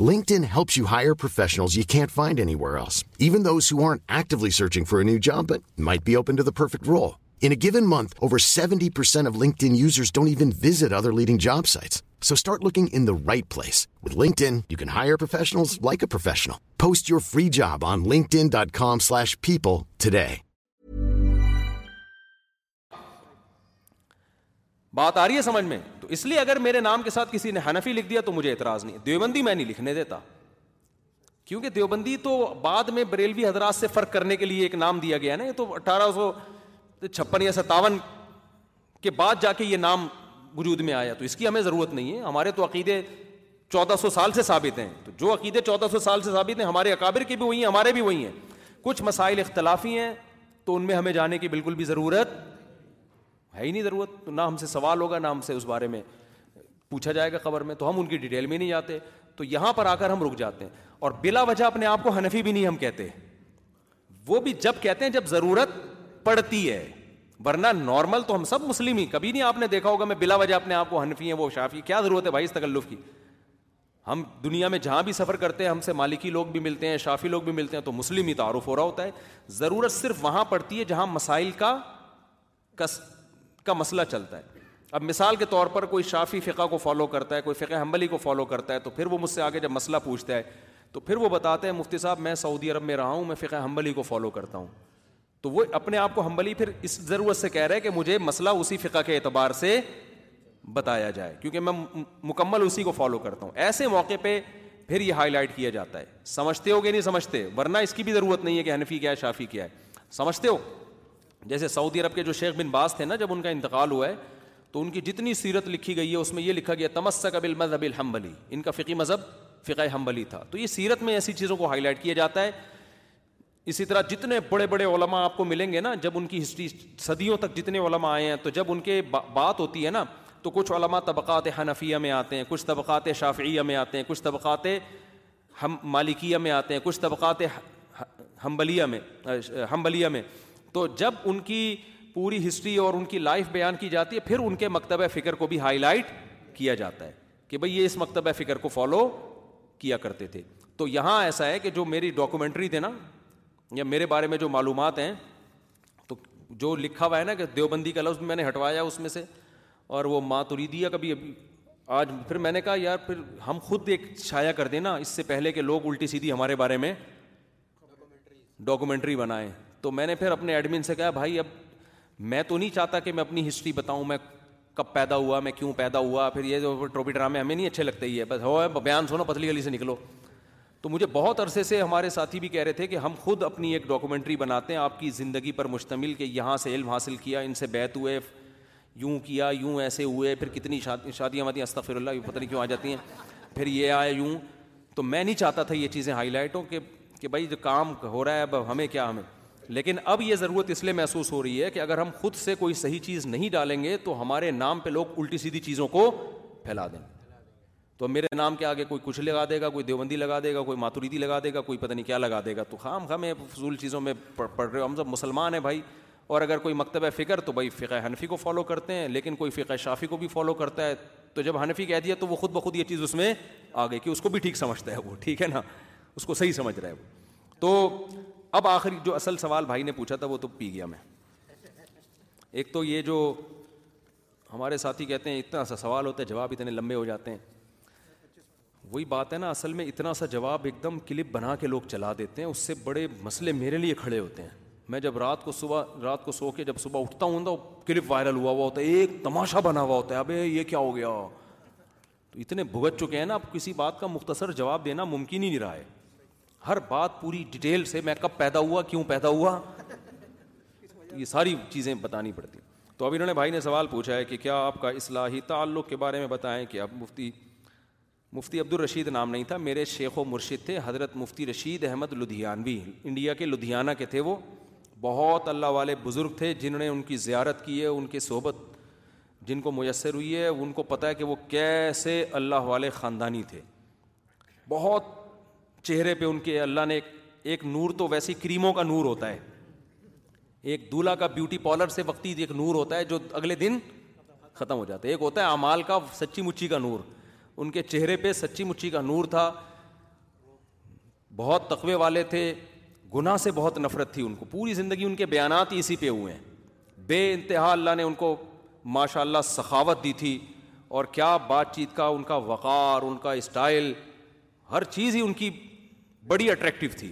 LinkedIn helps you hire professionals you can't find anywhere you actively searching for a job be open روتھن users dot visit other leading job site in the right places you can hire پرائک you free job dot کامش people today بات آ رہی ہے سمجھ میں تو اس لیے اگر میرے نام کے ساتھ کسی نے ہنفی لکھ دیا تو مجھے اعتراض نہیں دیوبندی میں نہیں لکھنے دیتا کیونکہ دیوبندی تو بعد میں بریلوی حضرات سے فرق کرنے کے لیے ایک نام دیا گیا نا یہ تو اٹھارہ سو چھپن یا ستاون کے بعد جا کے یہ نام وجود میں آیا تو اس کی ہمیں ضرورت نہیں ہے ہمارے تو عقیدے چودہ سو سال سے ثابت ہیں تو جو عقیدے چودہ سو سال سے ثابت ہیں ہمارے اکابر کی بھی ہوئی ہیں ہمارے بھی ہوئی ہیں کچھ مسائل اختلافی ہیں تو ان میں ہمیں جانے کی بالکل بھی ضرورت ہے ہی نہیں ضرورت تو نہ ہم سے سوال ہوگا نہ ہم سے اس بارے میں پوچھا جائے گا خبر میں تو ہم ان کی ڈیٹیل میں نہیں جاتے تو یہاں پر آ کر ہم رک جاتے ہیں اور بلا وجہ اپنے آپ کو حنفی بھی نہیں ہم کہتے وہ بھی جب کہتے ہیں جب ضرورت پڑتی ہے ورنہ نارمل تو ہم سب مسلم ہی کبھی نہیں آپ نے دیکھا ہوگا میں بلا وجہ اپنے آپ کو حنفی ہیں وہ شافی کیا ضرورت ہے بھائی اس تکلف کی ہم دنیا میں جہاں بھی سفر کرتے ہیں ہم سے مالکی لوگ بھی ملتے ہیں شافی لوگ بھی ملتے ہیں تو مسلم ہی تعارف ہو رہا ہوتا ہے ضرورت صرف وہاں پڑتی ہے جہاں مسائل کا کس کا مسئلہ چلتا ہے اب مثال کے طور پر کوئی شافی فقہ کو فالو کرتا ہے کوئی فقہ حمبلی کو فالو کرتا ہے تو پھر وہ مجھ سے آگے جب مسئلہ پوچھتا ہے تو پھر وہ بتاتے ہیں مفتی صاحب میں سعودی عرب میں رہا ہوں میں فقہ حمبلی کو فالو کرتا ہوں تو وہ اپنے آپ کو حمبلی پھر اس ضرورت سے کہہ رہے کہ مجھے مسئلہ اسی فقہ کے اعتبار سے بتایا جائے کیونکہ میں مکمل اسی کو فالو کرتا ہوں ایسے موقع پہ پھر یہ ہائی لائٹ کیا جاتا ہے سمجھتے ہو کہ نہیں سمجھتے ورنہ اس کی بھی ضرورت نہیں ہے کہ حنفی کیا ہے شافی کیا ہے سمجھتے ہو جیسے سعودی عرب کے جو شیخ بن باز تھے نا جب ان کا انتقال ہوا ہے تو ان کی جتنی سیرت لکھی گئی ہے اس میں یہ لکھا گیا تمسق اب مذہب الحمبلی ان کا فقی مذہب فقہ حمبلی تھا تو یہ سیرت میں ایسی چیزوں کو ہائی لائٹ کیا جاتا ہے اسی طرح جتنے بڑے بڑے علماء آپ کو ملیں گے نا جب ان کی ہسٹری صدیوں تک جتنے علماء آئے ہیں تو جب ان کے بات ہوتی ہے نا تو کچھ علماء طبقات حنفیہ میں آتے ہیں کچھ طبقات شافعیہ میں آتے ہیں کچھ طبقات ہم مالکیہ میں آتے ہیں کچھ طبقات حمبلیہ میں حمبلیہ میں تو جب ان کی پوری ہسٹری اور ان کی لائف بیان کی جاتی ہے پھر ان کے مکتبہ فکر کو بھی ہائی لائٹ کیا جاتا ہے کہ بھائی یہ اس مکتبہ فکر کو فالو کیا کرتے تھے تو یہاں ایسا ہے کہ جو میری ڈاکومنٹری تھے نا یا میرے بارے میں جو معلومات ہیں تو جو لکھا ہوا ہے نا کہ دیوبندی کا لفظ میں نے ہٹوایا اس میں سے اور وہ ماتری دیا کبھی ابھی آج پھر میں نے کہا یار پھر ہم خود ایک شائع کر دیں نا اس سے پہلے کہ لوگ الٹی سیدھی ہمارے بارے میں ڈاکومنٹری بنائیں تو میں نے پھر اپنے ایڈمن سے کہا بھائی اب میں تو نہیں چاہتا کہ میں اپنی ہسٹری بتاؤں میں کب پیدا ہوا میں کیوں پیدا ہوا پھر یہ جو ٹروپی ڈرامے ہمیں نہیں اچھے لگتے ہی بس ہو بیان سنو پتلی گلی سے نکلو تو مجھے بہت عرصے سے ہمارے ساتھی بھی کہہ رہے تھے کہ ہم خود اپنی ایک ڈاکومنٹری بناتے ہیں آپ کی زندگی پر مشتمل کہ یہاں سے علم حاصل کیا ان سے بیت ہوئے یوں کیا یوں ایسے ہوئے پھر کتنی شادیاں وادیاں استفر اللہ یہ پتہ نہیں کیوں آ جاتی ہیں پھر یہ آئے یوں تو میں نہیں چاہتا تھا یہ چیزیں ہائی لائٹ ہوں کہ بھائی جو کام ہو رہا ہے اب ہمیں کیا ہمیں لیکن اب یہ ضرورت اس لیے محسوس ہو رہی ہے کہ اگر ہم خود سے کوئی صحیح چیز نہیں ڈالیں گے تو ہمارے نام پہ لوگ الٹی سیدھی چیزوں کو پھیلا دیں تو میرے نام کے آگے کوئی کچھ لگا دے گا کوئی دیوبندی لگا دے گا کوئی ماتوریدی لگا دے گا کوئی پتہ نہیں کیا لگا دے گا تو خام خام فضول چیزوں میں پڑھ رہے ہو ہم سب مسلمان ہیں بھائی اور اگر کوئی مکتبہ فکر تو بھائی فقہ حنفی کو فالو کرتے ہیں لیکن کوئی فقہ شافی کو بھی فالو کرتا ہے تو جب حنفی کہہ دیا تو وہ خود بخود یہ چیز اس میں آ گئی کہ اس کو بھی ٹھیک سمجھتا ہے وہ ٹھیک ہے نا اس کو صحیح سمجھ رہا ہے وہ تو اب آخری جو اصل سوال بھائی نے پوچھا تھا وہ تو پی گیا میں ایک تو یہ جو ہمارے ساتھی کہتے ہیں اتنا سا سوال ہوتا ہے جواب اتنے لمبے ہو جاتے ہیں وہی بات ہے نا اصل میں اتنا سا جواب ایک دم کلپ بنا کے لوگ چلا دیتے ہیں اس سے بڑے مسئلے میرے لیے کھڑے ہوتے ہیں میں جب رات کو صبح رات کو سو کے جب صبح اٹھتا ہوں تو کلپ وائرل ہوا ہوا ہوتا ہے ایک تماشا بنا ہوا ہوتا ہے ابھی یہ کیا ہو گیا تو اتنے بھگت چکے ہیں نا اب کسی بات کا مختصر جواب دینا ممکن ہی نہیں رہا ہے ہر بات پوری ڈیٹیل سے میں کب پیدا ہوا کیوں پیدا ہوا یہ ساری چیزیں بتانی پڑتی تو ابھی نے بھائی نے سوال پوچھا ہے کہ کیا آپ کا اصلاحی تعلق کے بارے میں بتائیں کہ اب مفتی مفتی عبدالرشید نام نہیں تھا میرے شیخ و مرشد تھے حضرت مفتی رشید احمد لدھیانوی انڈیا کے لدھیانہ کے تھے وہ بہت اللہ والے بزرگ تھے جنہوں نے ان کی زیارت کی ہے ان کے صحبت جن کو میسر ہوئی ہے ان کو پتہ ہے کہ وہ کیسے اللہ والے خاندانی تھے بہت چہرے پہ ان کے اللہ نے ایک نور تو ویسی کریموں کا نور ہوتا ہے ایک دولہا کا بیوٹی پارلر سے وقتی ایک نور ہوتا ہے جو اگلے دن ختم ہو جاتا ہے ایک ہوتا ہے اعمال کا سچی مچی کا نور ان کے چہرے پہ سچی مچی کا نور تھا بہت تقوے والے تھے گناہ سے بہت نفرت تھی ان کو پوری زندگی ان کے بیانات ہی اسی پہ ہوئے ہیں بے انتہا اللہ نے ان کو ماشاء اللہ سخاوت دی تھی اور کیا بات چیت کا ان کا وقار ان کا اسٹائل ہر چیز ہی ان کی بڑی اٹریکٹیو تھی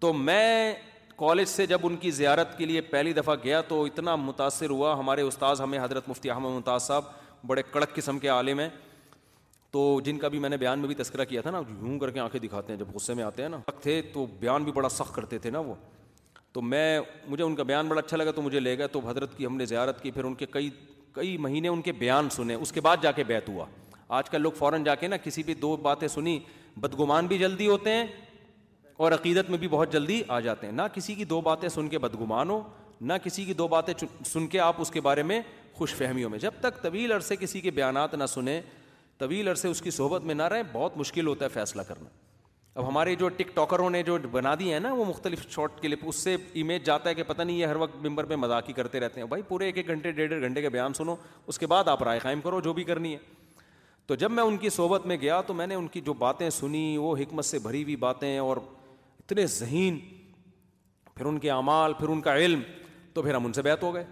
تو میں کالج سے جب ان کی زیارت کے لیے پہلی دفعہ گیا تو اتنا متاثر ہوا ہمارے استاذ ہمیں حضرت مفتی احمد ممتاز صاحب بڑے کڑک قسم کے عالم ہیں تو جن کا بھی میں نے بیان میں بھی تذکرہ کیا تھا نا یوں کر کے آنکھیں دکھاتے ہیں جب غصے میں آتے ہیں نا حق تھے تو بیان بھی بڑا سخت کرتے تھے نا وہ تو میں مجھے ان کا بیان بڑا اچھا لگا تو مجھے لے گیا تو حضرت کی ہم نے زیارت کی پھر ان کے کئی کئی مہینے ان کے بیان سنے اس کے بعد جا کے بیت ہوا آج کل لوگ فوراً جا کے نا کسی بھی دو باتیں سنی بدگمان بھی جلدی ہوتے ہیں اور عقیدت میں بھی بہت جلدی آ جاتے ہیں نہ کسی کی دو باتیں سن کے بدگمان ہو نہ کسی کی دو باتیں سن کے آپ اس کے بارے میں خوش فہمیوں میں جب تک طویل عرصے کسی کے بیانات نہ سنیں طویل عرصے اس کی صحبت میں نہ رہیں بہت مشکل ہوتا ہے فیصلہ کرنا اب ہمارے جو ٹک ٹاکروں نے جو بنا دی ہیں نا وہ مختلف شارٹ کلپ اس سے ایمیج جاتا ہے کہ پتہ نہیں یہ ہر وقت ممبر میں مذاقی کرتے رہتے ہیں بھائی پورے ایک ایک گھنٹے ڈیڑھ ڈیڑھ گھنٹے کے بیان سنو اس کے بعد آپ رائے قائم کرو جو بھی کرنی ہے تو جب میں ان کی صحبت میں گیا تو میں نے ان کی جو باتیں سنی وہ حکمت سے بھری ہوئی باتیں اور اتنے ذہین پھر ان کے اعمال پھر ان کا علم تو پھر ہم ان سے بیت ہو گئے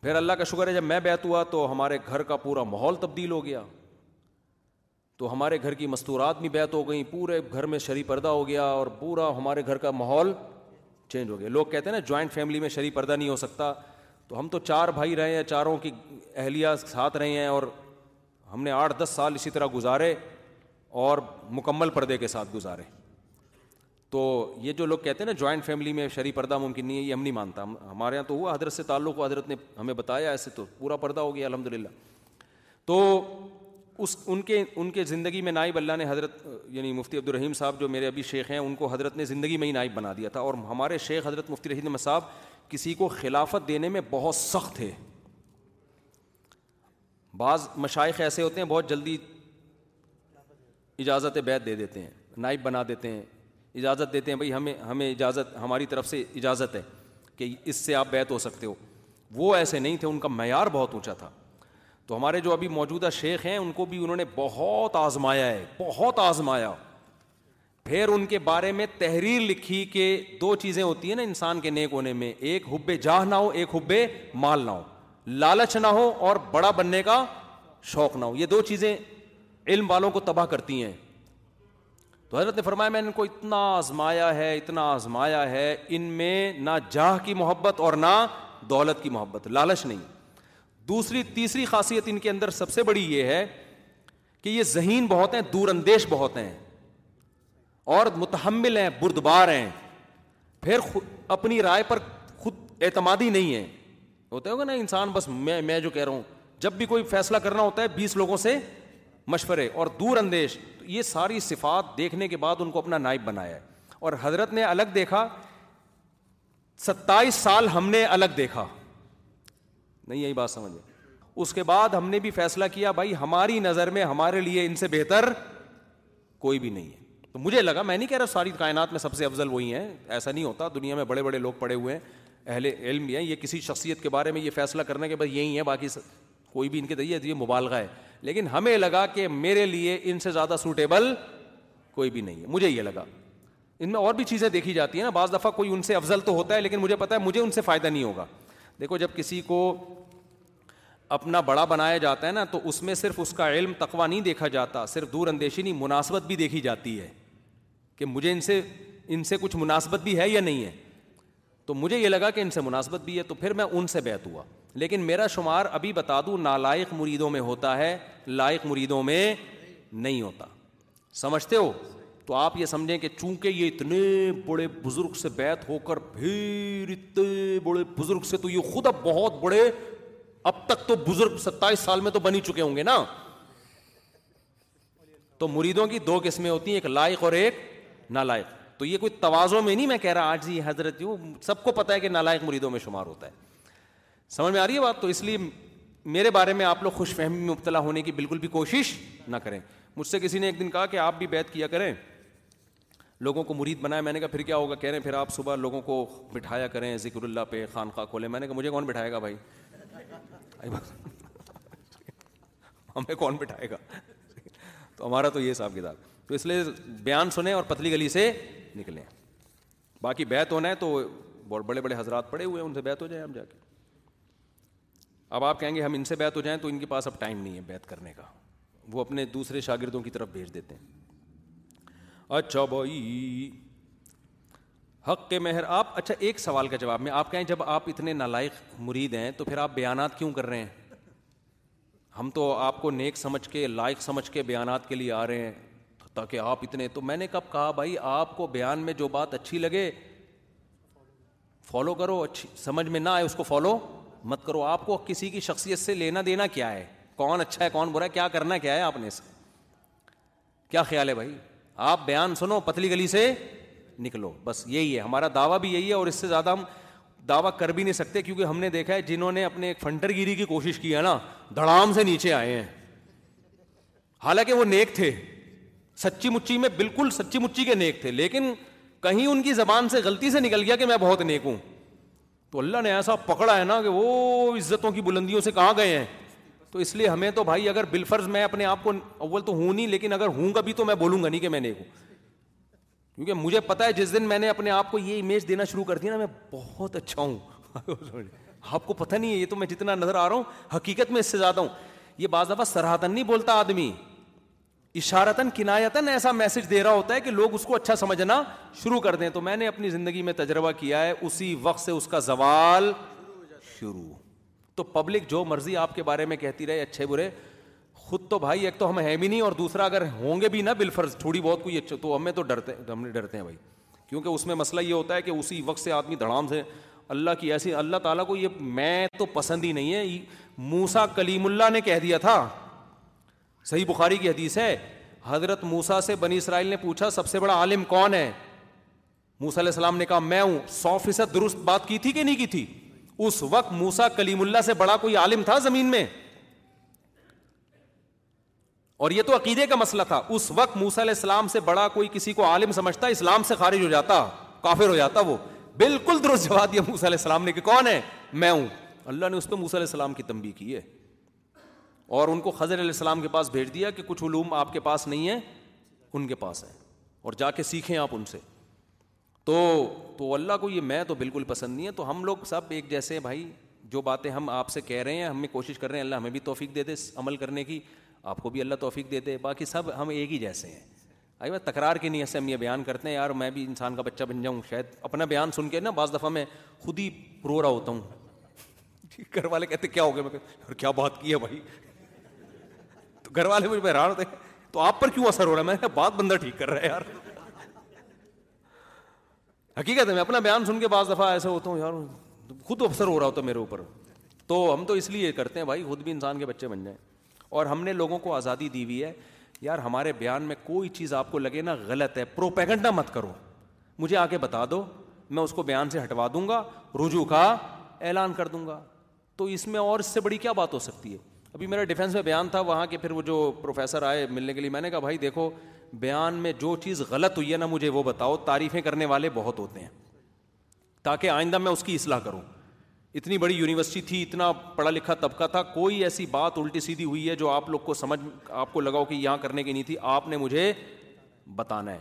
پھر اللہ کا شکر ہے جب میں بیت ہوا تو ہمارے گھر کا پورا ماحول تبدیل ہو گیا تو ہمارے گھر کی مستورات بھی بیت ہو گئیں پورے گھر میں شری پردہ ہو گیا اور پورا ہمارے گھر کا ماحول چینج ہو گیا لوگ کہتے ہیں نا جوائنٹ فیملی میں شری پردہ نہیں ہو سکتا تو ہم تو چار بھائی رہے ہیں چاروں کی اہلیہ ساتھ رہے ہیں اور ہم نے آٹھ دس سال اسی طرح گزارے اور مکمل پردے کے ساتھ گزارے تو یہ جو لوگ کہتے ہیں نا جوائنٹ فیملی میں شرح پردہ ممکن نہیں ہے یہ ہم نہیں مانتا ہم ہمارے یہاں تو ہوا حضرت سے تعلق حضرت نے ہمیں بتایا ایسے تو پورا پردہ ہو گیا الحمد للہ تو اس ان کے ان کے زندگی میں نائب اللہ نے حضرت یعنی مفتی عبد الرحیم صاحب جو میرے ابھی شیخ ہیں ان کو حضرت نے زندگی میں ہی نائب بنا دیا تھا اور ہمارے شیخ حضرت مفتی رحیم صاحب کسی کو خلافت دینے میں بہت سخت تھے بعض مشائق ایسے ہوتے ہیں بہت جلدی اجازت بیت دے دیتے ہیں نائب بنا دیتے ہیں اجازت دیتے ہیں بھائی ہمیں ہمیں اجازت ہماری طرف سے اجازت ہے کہ اس سے آپ بیت ہو سکتے ہو وہ ایسے نہیں تھے ان کا معیار بہت اونچا تھا تو ہمارے جو ابھی موجودہ شیخ ہیں ان کو بھی انہوں نے بہت آزمایا ہے بہت آزمایا پھر ان کے بارے میں تحریر لکھی کہ دو چیزیں ہوتی ہیں نا انسان کے نیک ہونے میں ایک حب جاہ نہ ہو ایک حب مال نہ ہو لالچ نہ ہو اور بڑا بننے کا شوق نہ ہو یہ دو چیزیں علم والوں کو تباہ کرتی ہیں تو حضرت نے فرمایا میں نے ان کو اتنا آزمایا ہے اتنا آزمایا ہے ان میں نہ جاہ کی محبت اور نہ دولت کی محبت لالچ نہیں دوسری تیسری خاصیت ان کے اندر سب سے بڑی یہ ہے کہ یہ ذہین بہت ہیں دور اندیش بہت ہیں اور متحمل ہیں بردبار ہیں پھر اپنی رائے پر خود اعتمادی نہیں ہیں ہوتا ہوگا نا انسان بس میں میں جو کہہ رہا ہوں جب بھی کوئی فیصلہ کرنا ہوتا ہے بیس لوگوں سے مشورے اور دور اندیش تو یہ ساری صفات دیکھنے کے بعد ان کو اپنا نائب بنایا ہے اور حضرت نے الگ دیکھا ستائیس سال ہم نے الگ دیکھا نہیں یہی بات سمجھے اس کے بعد ہم نے بھی فیصلہ کیا بھائی ہماری نظر میں ہمارے لیے ان سے بہتر کوئی بھی نہیں ہے تو مجھے لگا میں نہیں کہہ رہا ساری کائنات میں سب سے افضل وہی ہیں ایسا نہیں ہوتا دنیا میں بڑے بڑے لوگ پڑے ہوئے ہیں اہل علم یا یہ کسی شخصیت کے بارے میں یہ فیصلہ کرنا کہ بس یہی ہے باقی کوئی بھی ان کے دئیے یہ مبالغہ ہے لیکن ہمیں لگا کہ میرے لیے ان سے زیادہ سوٹیبل کوئی بھی نہیں ہے مجھے یہ لگا ان میں اور بھی چیزیں دیکھی جاتی ہیں نا بعض دفعہ کوئی ان سے افضل تو ہوتا ہے لیکن مجھے پتا ہے مجھے ان سے فائدہ نہیں ہوگا دیکھو جب کسی کو اپنا بڑا بنایا جاتا ہے نا تو اس میں صرف اس کا علم تقوا نہیں دیکھا جاتا صرف دور اندیشی نہیں مناسبت بھی دیکھی جاتی ہے کہ مجھے ان سے ان سے کچھ مناسبت بھی ہے یا نہیں ہے تو مجھے یہ لگا کہ ان سے مناسبت بھی ہے تو پھر میں ان سے بیت ہوا لیکن میرا شمار ابھی بتا دوں نالائق مریدوں میں ہوتا ہے لائق مریدوں میں نہیں ہوتا سمجھتے ہو تو آپ یہ سمجھیں کہ چونکہ یہ اتنے بڑے بزرگ سے بیت ہو کر پھر اتنے بڑے بزرگ سے تو یہ خود اب بہت بڑے اب تک تو بزرگ ستائیس سال میں تو بنی چکے ہوں گے نا تو مریدوں کی دو قسمیں ہوتی ہیں ایک لائق اور ایک نالائق تو یہ کوئی توازوں میں نہیں میں کہہ رہا آج جی حضرت وہ سب کو پتا ہے کہ نالائق مریدوں میں شمار ہوتا ہے سمجھ میں آ رہی ہے بات تو اس لیے میرے بارے میں آپ لوگ خوش فہمی میں مبتلا ہونے کی بالکل بھی کوشش نہ کریں مجھ سے کسی نے ایک دن کہا کہ آپ بھی بیت کیا کریں لوگوں کو مرید بنایا میں نے کہا پھر کیا ہوگا کہہ رہے ہیں پھر آپ صبح لوگوں کو بٹھایا کریں ذکر اللہ پہ خان کھولیں کھولے میں نے کہا مجھے کون بٹھائے گا بھائی ہمیں کون بٹھائے گا تو ہمارا تو یہ حساب کتاب تو اس لیے بیان سنیں اور پتلی گلی سے نکلے باقی بیت ہونا ہے تو بڑے بڑے حضرات پڑے ہوئے ہیں ان سے بیت ہو جائیں جا کے اب آپ کہیں گے ہم ان سے بیت ہو جائیں تو ان کے پاس اب ٹائم نہیں ہے بیت کرنے کا وہ اپنے دوسرے شاگردوں کی طرف بھیج دیتے ہیں اچھا بھائی حق کے مہر آپ اچھا ایک سوال کا جواب میں آپ کہیں جب آپ اتنے نالائق مرید ہیں تو پھر آپ بیانات کیوں کر رہے ہیں ہم تو آپ کو نیک سمجھ کے لائق سمجھ کے بیانات کے لیے آ رہے ہیں تاکہ آپ اتنے تو میں نے کب کہا بھائی آپ کو بیان میں جو بات اچھی لگے فالو کرو اچھی سمجھ میں نہ آئے اس کو فالو مت کرو آپ کو کسی کی شخصیت سے لینا دینا کیا ہے کون اچھا ہے کون برا ہے کیا کرنا کیا ہے آپ نے کیا خیال ہے بھائی آپ بیان سنو پتلی گلی سے نکلو بس یہی ہے ہمارا دعویٰ بھی یہی ہے اور اس سے زیادہ ہم دعویٰ کر بھی نہیں سکتے کیونکہ ہم نے دیکھا ہے جنہوں نے اپنے ایک فنٹر گیری کی کوشش کی ہے نا دڑام سے نیچے آئے ہیں حالانکہ وہ نیک تھے سچی مچی میں بالکل سچی مچی کے نیک تھے لیکن کہیں ان کی زبان سے غلطی سے نکل گیا کہ میں بہت نیک ہوں تو اللہ نے ایسا پکڑا ہے نا کہ وہ عزتوں کی بلندیوں سے کہاں گئے ہیں تو اس لیے ہمیں تو بھائی اگر بالفرض میں اپنے آپ کو اول تو ہوں نہیں لیکن اگر ہوں گا بھی تو میں بولوں گا نہیں کہ میں نیک ہوں کیونکہ مجھے پتا ہے جس دن میں نے اپنے آپ کو یہ امیج دینا شروع کر دیا نا میں بہت اچھا ہوں آپ کو پتہ نہیں ہے یہ تو میں جتنا نظر آ رہا ہوں حقیقت میں اس سے زیادہ ہوں یہ بعض دفعہ سرحدن نہیں بولتا آدمی اشارتاً کنایتن ایسا میسج دے رہا ہوتا ہے کہ لوگ اس کو اچھا سمجھنا شروع کر دیں تو میں نے اپنی زندگی میں تجربہ کیا ہے اسی وقت سے اس کا زوال شروع تو پبلک جو مرضی آپ کے بارے میں کہتی رہے اچھے برے خود تو بھائی ایک تو ہم ہیں بھی نہیں اور دوسرا اگر ہوں گے بھی نا بالفرض تھوڑی بہت کوئی اچھا تو ہمیں تو ڈرتے ہم نہیں ڈرتے ہیں بھائی کیونکہ اس میں مسئلہ یہ ہوتا ہے کہ اسی وقت سے آدمی دھڑام سے اللہ کی ایسی اللہ تعالیٰ کو یہ میں تو پسند ہی نہیں ہے موسا کلیم اللہ نے کہہ دیا تھا صحیح بخاری کی حدیث ہے حضرت موسا سے بنی اسرائیل نے پوچھا سب سے بڑا عالم کون ہے موسا علیہ السلام نے کہا میں ہوں سو فیصد درست بات کی تھی کہ نہیں کی تھی اس وقت موسا کلیم اللہ سے بڑا کوئی عالم تھا زمین میں اور یہ تو عقیدے کا مسئلہ تھا اس وقت موسا علیہ السلام سے بڑا کوئی کسی کو عالم سمجھتا اسلام سے خارج ہو جاتا کافر ہو جاتا وہ بالکل درست جواب دیا موسا علیہ السلام نے کہ کون ہے میں ہوں اللہ نے اس پہ موسا علیہ السلام کی تمبی کی ہے اور ان کو خضر علیہ السلام کے پاس بھیج دیا کہ کچھ علوم آپ کے پاس نہیں ہیں ان کے پاس ہیں اور جا کے سیکھیں آپ ان سے تو تو اللہ کو یہ میں تو بالکل پسند نہیں ہے تو ہم لوگ سب ایک جیسے ہیں بھائی جو باتیں ہم آپ سے کہہ رہے ہیں ہمیں کوشش کر رہے ہیں اللہ ہمیں بھی توفیق دے دے عمل کرنے کی آپ کو بھی اللہ توفیق دے دے باقی سب ہم ایک ہی جیسے ہیں آئی بات تکرار کی نیت سے ہم یہ بیان کرتے ہیں یار میں بھی انسان کا بچہ بن جاؤں شاید اپنا بیان سن کے نا بعض دفعہ میں خود ہی رو رہا ہوتا ہوں گھر والے کہتے کیا ہو گیا میں اور کیا بات کی ہے بھائی تو گھر والے مجھے بہران ہوتے تو آپ پر کیوں اثر ہو رہا ہے میں بات بندہ ٹھیک کر رہا ہے یار حقیقت ہے میں اپنا بیان سن کے بعض دفعہ ایسے ہوتا ہوں یار خود افسر ہو رہا ہوتا میرے اوپر تو ہم تو اس لیے کرتے ہیں بھائی خود بھی انسان کے بچے بن جائیں اور ہم نے لوگوں کو آزادی دی ہوئی ہے یار ہمارے بیان میں کوئی چیز آپ کو لگے نا غلط ہے پروپیگنڈا مت کرو مجھے آ کے بتا دو میں اس کو بیان سے ہٹوا دوں گا رجوع کا اعلان کر دوں گا تو اس میں اور اس سے بڑی کیا بات ہو سکتی ہے ابھی میرا ڈیفینس میں بیان تھا وہاں کے پھر وہ جو پروفیسر آئے ملنے کے لیے میں نے کہا بھائی دیکھو بیان میں جو چیز غلط ہوئی ہے نا مجھے وہ بتاؤ تعریفیں کرنے والے بہت ہوتے ہیں تاکہ آئندہ میں اس کی اصلاح کروں اتنی بڑی یونیورسٹی تھی اتنا پڑھا لکھا طبقہ تھا کوئی ایسی بات الٹی سیدھی ہوئی ہے جو آپ لوگ کو سمجھ آپ کو لگاؤ کہ یہاں کرنے کی نہیں تھی آپ نے مجھے بتانا ہے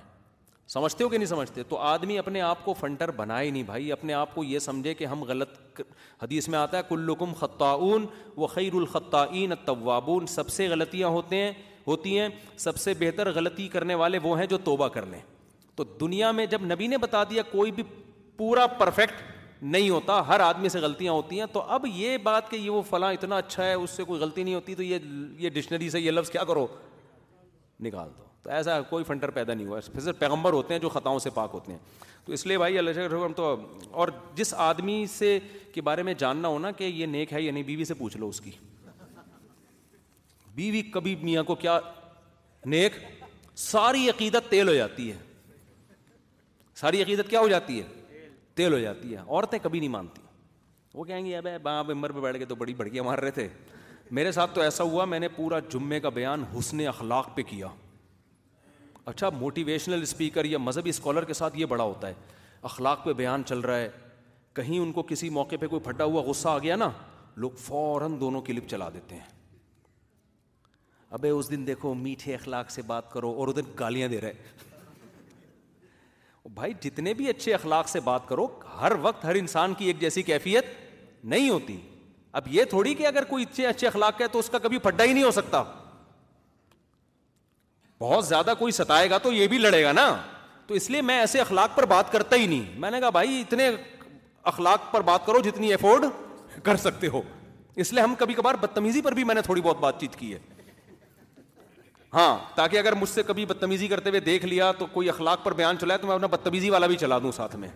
سمجھتے ہو کہ نہیں سمجھتے تو آدمی اپنے آپ کو فنٹر بنائے نہیں بھائی اپنے آپ کو یہ سمجھے کہ ہم غلط حدیث میں آتا ہے کلکم خطاون و خیر الخطین طوابون سب سے غلطیاں ہوتے ہیں ہوتی ہیں سب سے بہتر غلطی کرنے والے وہ ہیں جو توبہ کر لیں تو دنیا میں جب نبی نے بتا دیا کوئی بھی پورا پرفیکٹ نہیں ہوتا ہر آدمی سے غلطیاں ہوتی ہیں تو اب یہ بات کہ یہ وہ فلاں اتنا اچھا ہے اس سے کوئی غلطی نہیں ہوتی تو یہ یہ ڈکشنری سے یہ لفظ کیا کرو نکال دو تو ایسا کوئی فنٹر پیدا نہیں ہوا پھر پیغمبر ہوتے ہیں جو خطاؤں سے پاک ہوتے ہیں تو اس لیے بھائی اللہ ہم تو اور جس آدمی سے کے بارے میں جاننا ہونا کہ یہ نیک ہے یعنی بیوی سے پوچھ لو اس کی بیوی کبھی میاں کو کیا نیک ساری عقیدت تیل ہو جاتی ہے ساری عقیدت کیا ہو جاتی ہے تیل ہو جاتی ہے عورتیں کبھی نہیں مانتی وہ کہیں گی اب باپ عمر پہ بیٹھ کے تو بڑی بڑکیاں مار رہے تھے میرے ساتھ تو ایسا ہوا میں نے پورا جمعے کا بیان حسن اخلاق پہ کیا اچھا موٹیویشنل اسپیکر یا مذہبی اسکالر کے ساتھ یہ بڑا ہوتا ہے اخلاق پہ بیان چل رہا ہے کہیں ان کو کسی موقع پہ کوئی پھٹا ہوا غصہ آ گیا نا لوگ فوراً دونوں کلپ چلا دیتے ہیں ابے اس دن دیکھو میٹھے اخلاق سے بات کرو اور ادھر گالیاں دے رہے بھائی جتنے بھی اچھے اخلاق سے بات کرو ہر وقت ہر انسان کی ایک جیسی کیفیت نہیں ہوتی اب یہ تھوڑی کہ اگر کوئی اچھے اچھے اخلاق ہے تو اس کا کبھی پھڈا ہی نہیں ہو سکتا بہت زیادہ کوئی ستائے گا تو یہ بھی لڑے گا نا تو اس لیے میں ایسے اخلاق پر بات کرتا ہی نہیں میں نے کہا بھائی اتنے اخلاق پر بات کرو جتنی افورڈ کر سکتے ہو اس لیے ہم کبھی کبھار بدتمیزی پر بھی میں نے تھوڑی بہت بات چیت کی ہے ہاں تاکہ اگر مجھ سے کبھی بدتمیزی کرتے ہوئے دیکھ لیا تو کوئی اخلاق پر بیان چلایا تو میں اپنا بدتمیزی والا بھی چلا دوں ساتھ میں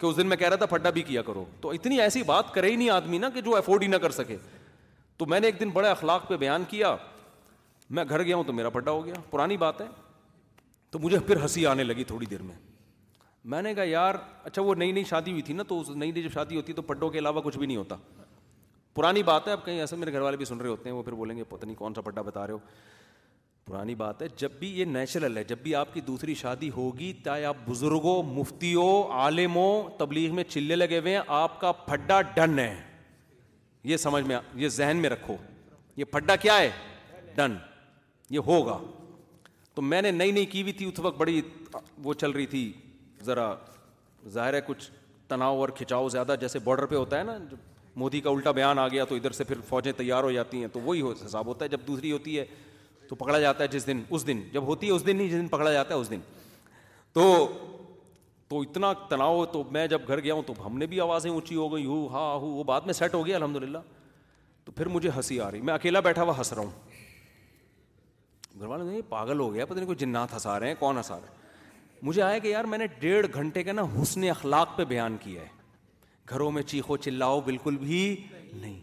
کہ اس دن میں کہہ رہا تھا پھڈا بھی کیا کرو تو اتنی ایسی بات کرے ہی نہیں آدمی نا کہ جو افورڈ ہی نہ کر سکے تو میں نے ایک دن بڑے اخلاق پہ بیان کیا میں گھر گیا ہوں تو میرا پڈا ہو گیا پرانی بات ہے تو مجھے پھر ہنسی آنے لگی تھوڑی دیر میں میں نے کہا یار اچھا وہ نئی نئی شادی ہوئی تھی نا تو نئی نئی جب شادی ہوتی ہے تو پڈوں کے علاوہ کچھ بھی نہیں ہوتا پرانی بات ہے اب کہیں ایسے میرے گھر والے بھی سن رہے ہوتے ہیں وہ پھر بولیں گے پتہ نہیں کون سا پڈا بتا رہے ہو پرانی بات ہے جب بھی یہ نیچرل ہے جب بھی آپ کی دوسری شادی ہوگی چاہے آپ بزرگوں مفتیوں عالموں تبلیغ میں چلے لگے ہوئے ہیں آپ کا پھڈا ڈن ہے یہ سمجھ میں یہ ذہن میں رکھو یہ پھڈا کیا ہے ڈن یہ ہوگا تو میں نے نئی نئی کی ہوئی تھی اس وقت بڑی وہ چل رہی تھی ذرا ظاہر ہے کچھ تناؤ اور کھچاؤ زیادہ جیسے بارڈر پہ ہوتا ہے نا جب مودی کا الٹا بیان آ گیا تو ادھر سے پھر فوجیں تیار ہو جاتی ہیں تو وہی حساب ہوتا ہے جب دوسری ہوتی ہے تو پکڑا جاتا ہے جس دن اس دن جب ہوتی ہے اس دن ہی جس دن پکڑا جاتا ہے اس دن تو تو اتنا تناؤ تو میں جب گھر گیا ہوں تو ہم نے بھی آوازیں اونچی ہو گئی ہو ہاں ہو وہ بعد میں سیٹ ہو گیا الحمد للہ تو پھر مجھے ہنسی آ رہی میں اکیلا بیٹھا ہوا ہنس رہا ہوں گھر پاگل ہو گیا پتہ نہیں کوئی جنات ہنسا رہے ہیں کون ہنسا رہے ہیں مجھے آیا کہ یار میں نے ڈیڑھ گھنٹے کا نا حسن اخلاق پہ بیان کیا ہے گھروں میں چیخو چلاؤ بالکل بھی نہیں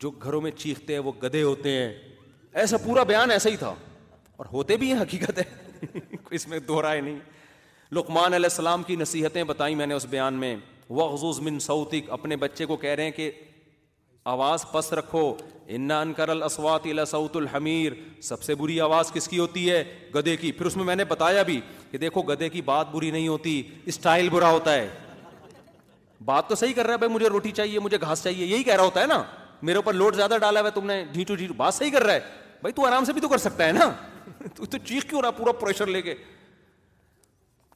جو گھروں میں چیختے ہیں وہ گدے ہوتے ہیں ایسا پورا بیان ایسا ہی تھا اور ہوتے بھی ہیں حقیقت ہے اس میں دوہرا ہے نہیں لکمان علیہ السلام کی نصیحتیں بتائیں میں نے اس بیان میں وغزوز من سعودی اپنے بچے کو کہہ رہے ہیں کہ آواز پس رکھو انا انکر السوات الحمیر سب سے بری آواز کس کی ہوتی ہے گدے کی پھر اس میں میں نے بتایا بھی کہ دیکھو گدے کی بات بری نہیں ہوتی اسٹائل برا ہوتا ہے بات تو صحیح کر رہا ہے بھائی مجھے روٹی چاہیے مجھے گھاس چاہیے یہی کہہ رہا ہوتا ہے نا میرے اوپر لوڈ زیادہ ڈالا ہوا ہے تم نے ڈھیٹو ڈھیٹو بات صحیح کر رہا ہے بھائی تو آرام سے بھی تو کر سکتا ہے نا تو تو چیخ کیوں رہا پورا پریشر لے کے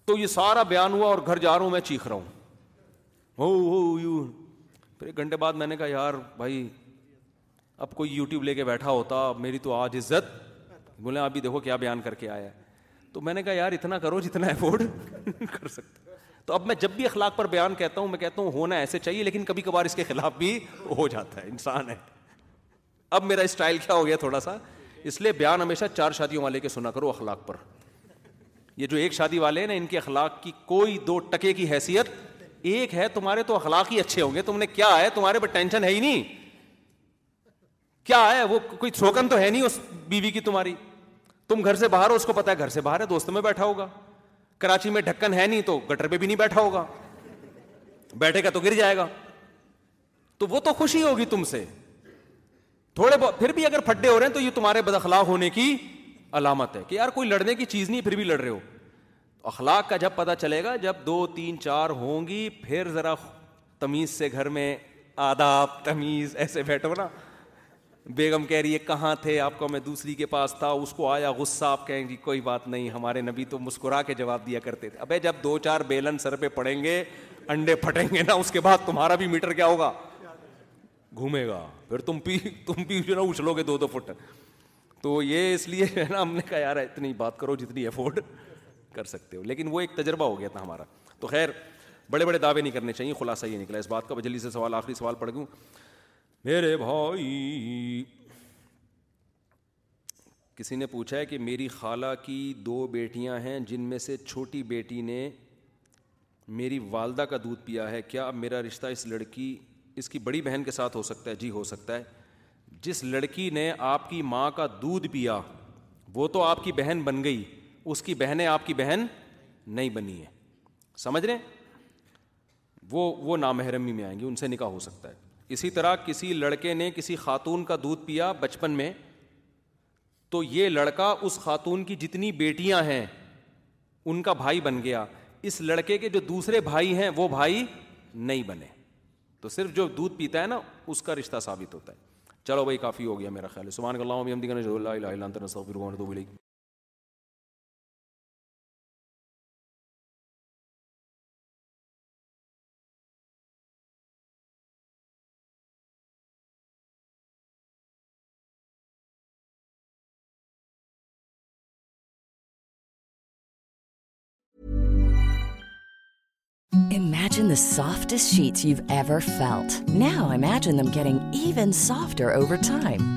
تو یہ سارا بیان ہوا اور گھر جا رہا ہوں میں چیخ رہا ہوں ہو پھر ایک گھنٹے بعد میں نے کہا یار بھائی اب کوئی یوٹیوب لے کے بیٹھا ہوتا میری تو آج عزت بولے ہاں، ابھی دیکھو کیا بیان کر کے آیا ہے تو میں نے کہا یار اتنا کرو جتنا افورڈ کر سکتے تو اب میں جب بھی اخلاق پر بیان کہتا ہوں میں کہتا ہوں ہونا ایسے چاہیے لیکن کبھی کبھار اس کے خلاف بھی ہو جاتا ہے انسان ہے اب میرا اسٹائل کیا ہو گیا تھوڑا سا اس لیے بیان ہمیشہ چار شادیوں والے کے سنا کرو اخلاق پر یہ جو ایک شادی والے ہیں نا ان کے اخلاق کی کوئی دو ٹکے کی حیثیت ایک ہے تمہارے تو اخلاق ہی اچھے ہوں گے تم نے کیا ہے تمہارے پہ ٹینشن ہے ہی نہیں کیا ہے وہ کوئی شوکن تو ہے نہیں اس بیوی کی تمہاری تم گھر سے باہر ہو اس کو پتا ہے گھر سے باہر ہے دوستوں میں بیٹھا ہوگا کراچی میں ڈھکن ہے نہیں تو گٹر پہ بھی نہیں بیٹھا ہوگا بیٹھے گا تو گر جائے گا تو وہ تو خوشی ہوگی تم سے تھوڑے بہت پھر بھی اگر پھڈے ہو رہے ہیں تو یہ تمہارے بدخلاق ہونے کی علامت ہے کہ یار کوئی لڑنے کی چیز نہیں پھر بھی لڑ رہے ہو اخلاق کا جب پتہ چلے گا جب دو تین چار ہوں گی پھر ذرا تمیز سے گھر میں آداب تمیز ایسے بیٹھو نا بیگم کہہ رہی ہے کہاں تھے آپ کو میں دوسری کے پاس تھا اس کو آیا غصہ آپ کہیں گی کوئی بات نہیں ہمارے نبی تو مسکرا کے جواب دیا کرتے تھے ابے جب دو چار بیلن سر پہ پڑیں گے انڈے پھٹیں گے نا اس کے بعد تمہارا بھی میٹر کیا ہوگا گھومے گا پھر تم بھی تم بھی نا اچھلو گے دو دو فٹ تو یہ اس لیے ہے نا ہم نے کہا یار اتنی بات کرو جتنی افورڈ کر سکتے ہو لیکن وہ ایک تجربہ ہو گیا تھا ہمارا تو خیر بڑے بڑے دعوے نہیں کرنے چاہیے خلاصہ یہ نکلا اس بات کا جلدی سے سوال سوال آخری پڑھ میرے بھائی کسی نے پوچھا ہے کہ میری خالہ کی دو بیٹیاں ہیں جن میں سے چھوٹی بیٹی نے میری والدہ کا دودھ پیا ہے کیا اب میرا رشتہ اس لڑکی اس کی بڑی بہن کے ساتھ ہو سکتا ہے جی ہو سکتا ہے جس لڑکی نے آپ کی ماں کا دودھ پیا وہ تو آپ کی بہن بن گئی اس کی بہنیں آپ کی بہن نہیں بنی ہے سمجھ رہے وہ وہ نامحرمی میں آئیں گی ان سے نکاح ہو سکتا ہے اسی طرح کسی لڑکے نے کسی خاتون کا دودھ پیا بچپن میں تو یہ لڑکا اس خاتون کی جتنی بیٹیاں ہیں ان کا بھائی بن گیا اس لڑکے کے جو دوسرے بھائی ہیں وہ بھائی نہیں بنے تو صرف جو دودھ پیتا ہے نا اس کا رشتہ ثابت ہوتا ہے چلو بھائی کافی ہو گیا میرا خیال ہے سبحان اللہ The softest sheets you've ever felt. Now imagine them getting even softer over time.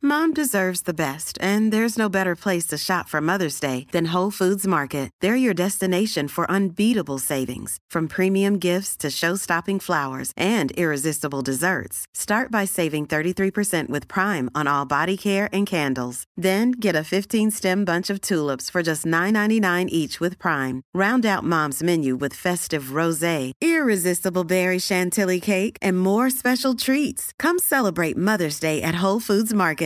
Mom deserves the best, and there's no better place to shop for Mother's Day than Whole Foods Market. They're your destination for unbeatable savings, from premium gifts to show-stopping flowers and irresistible desserts. Start by saving 33% with Prime on all body care and candles. Then get a 15-stem bunch of tulips for just $9.99 each with Prime. Round out Mom's menu with festive rosé, irresistible berry chantilly cake, and more special treats. Come celebrate Mother's Day at Whole Foods Market.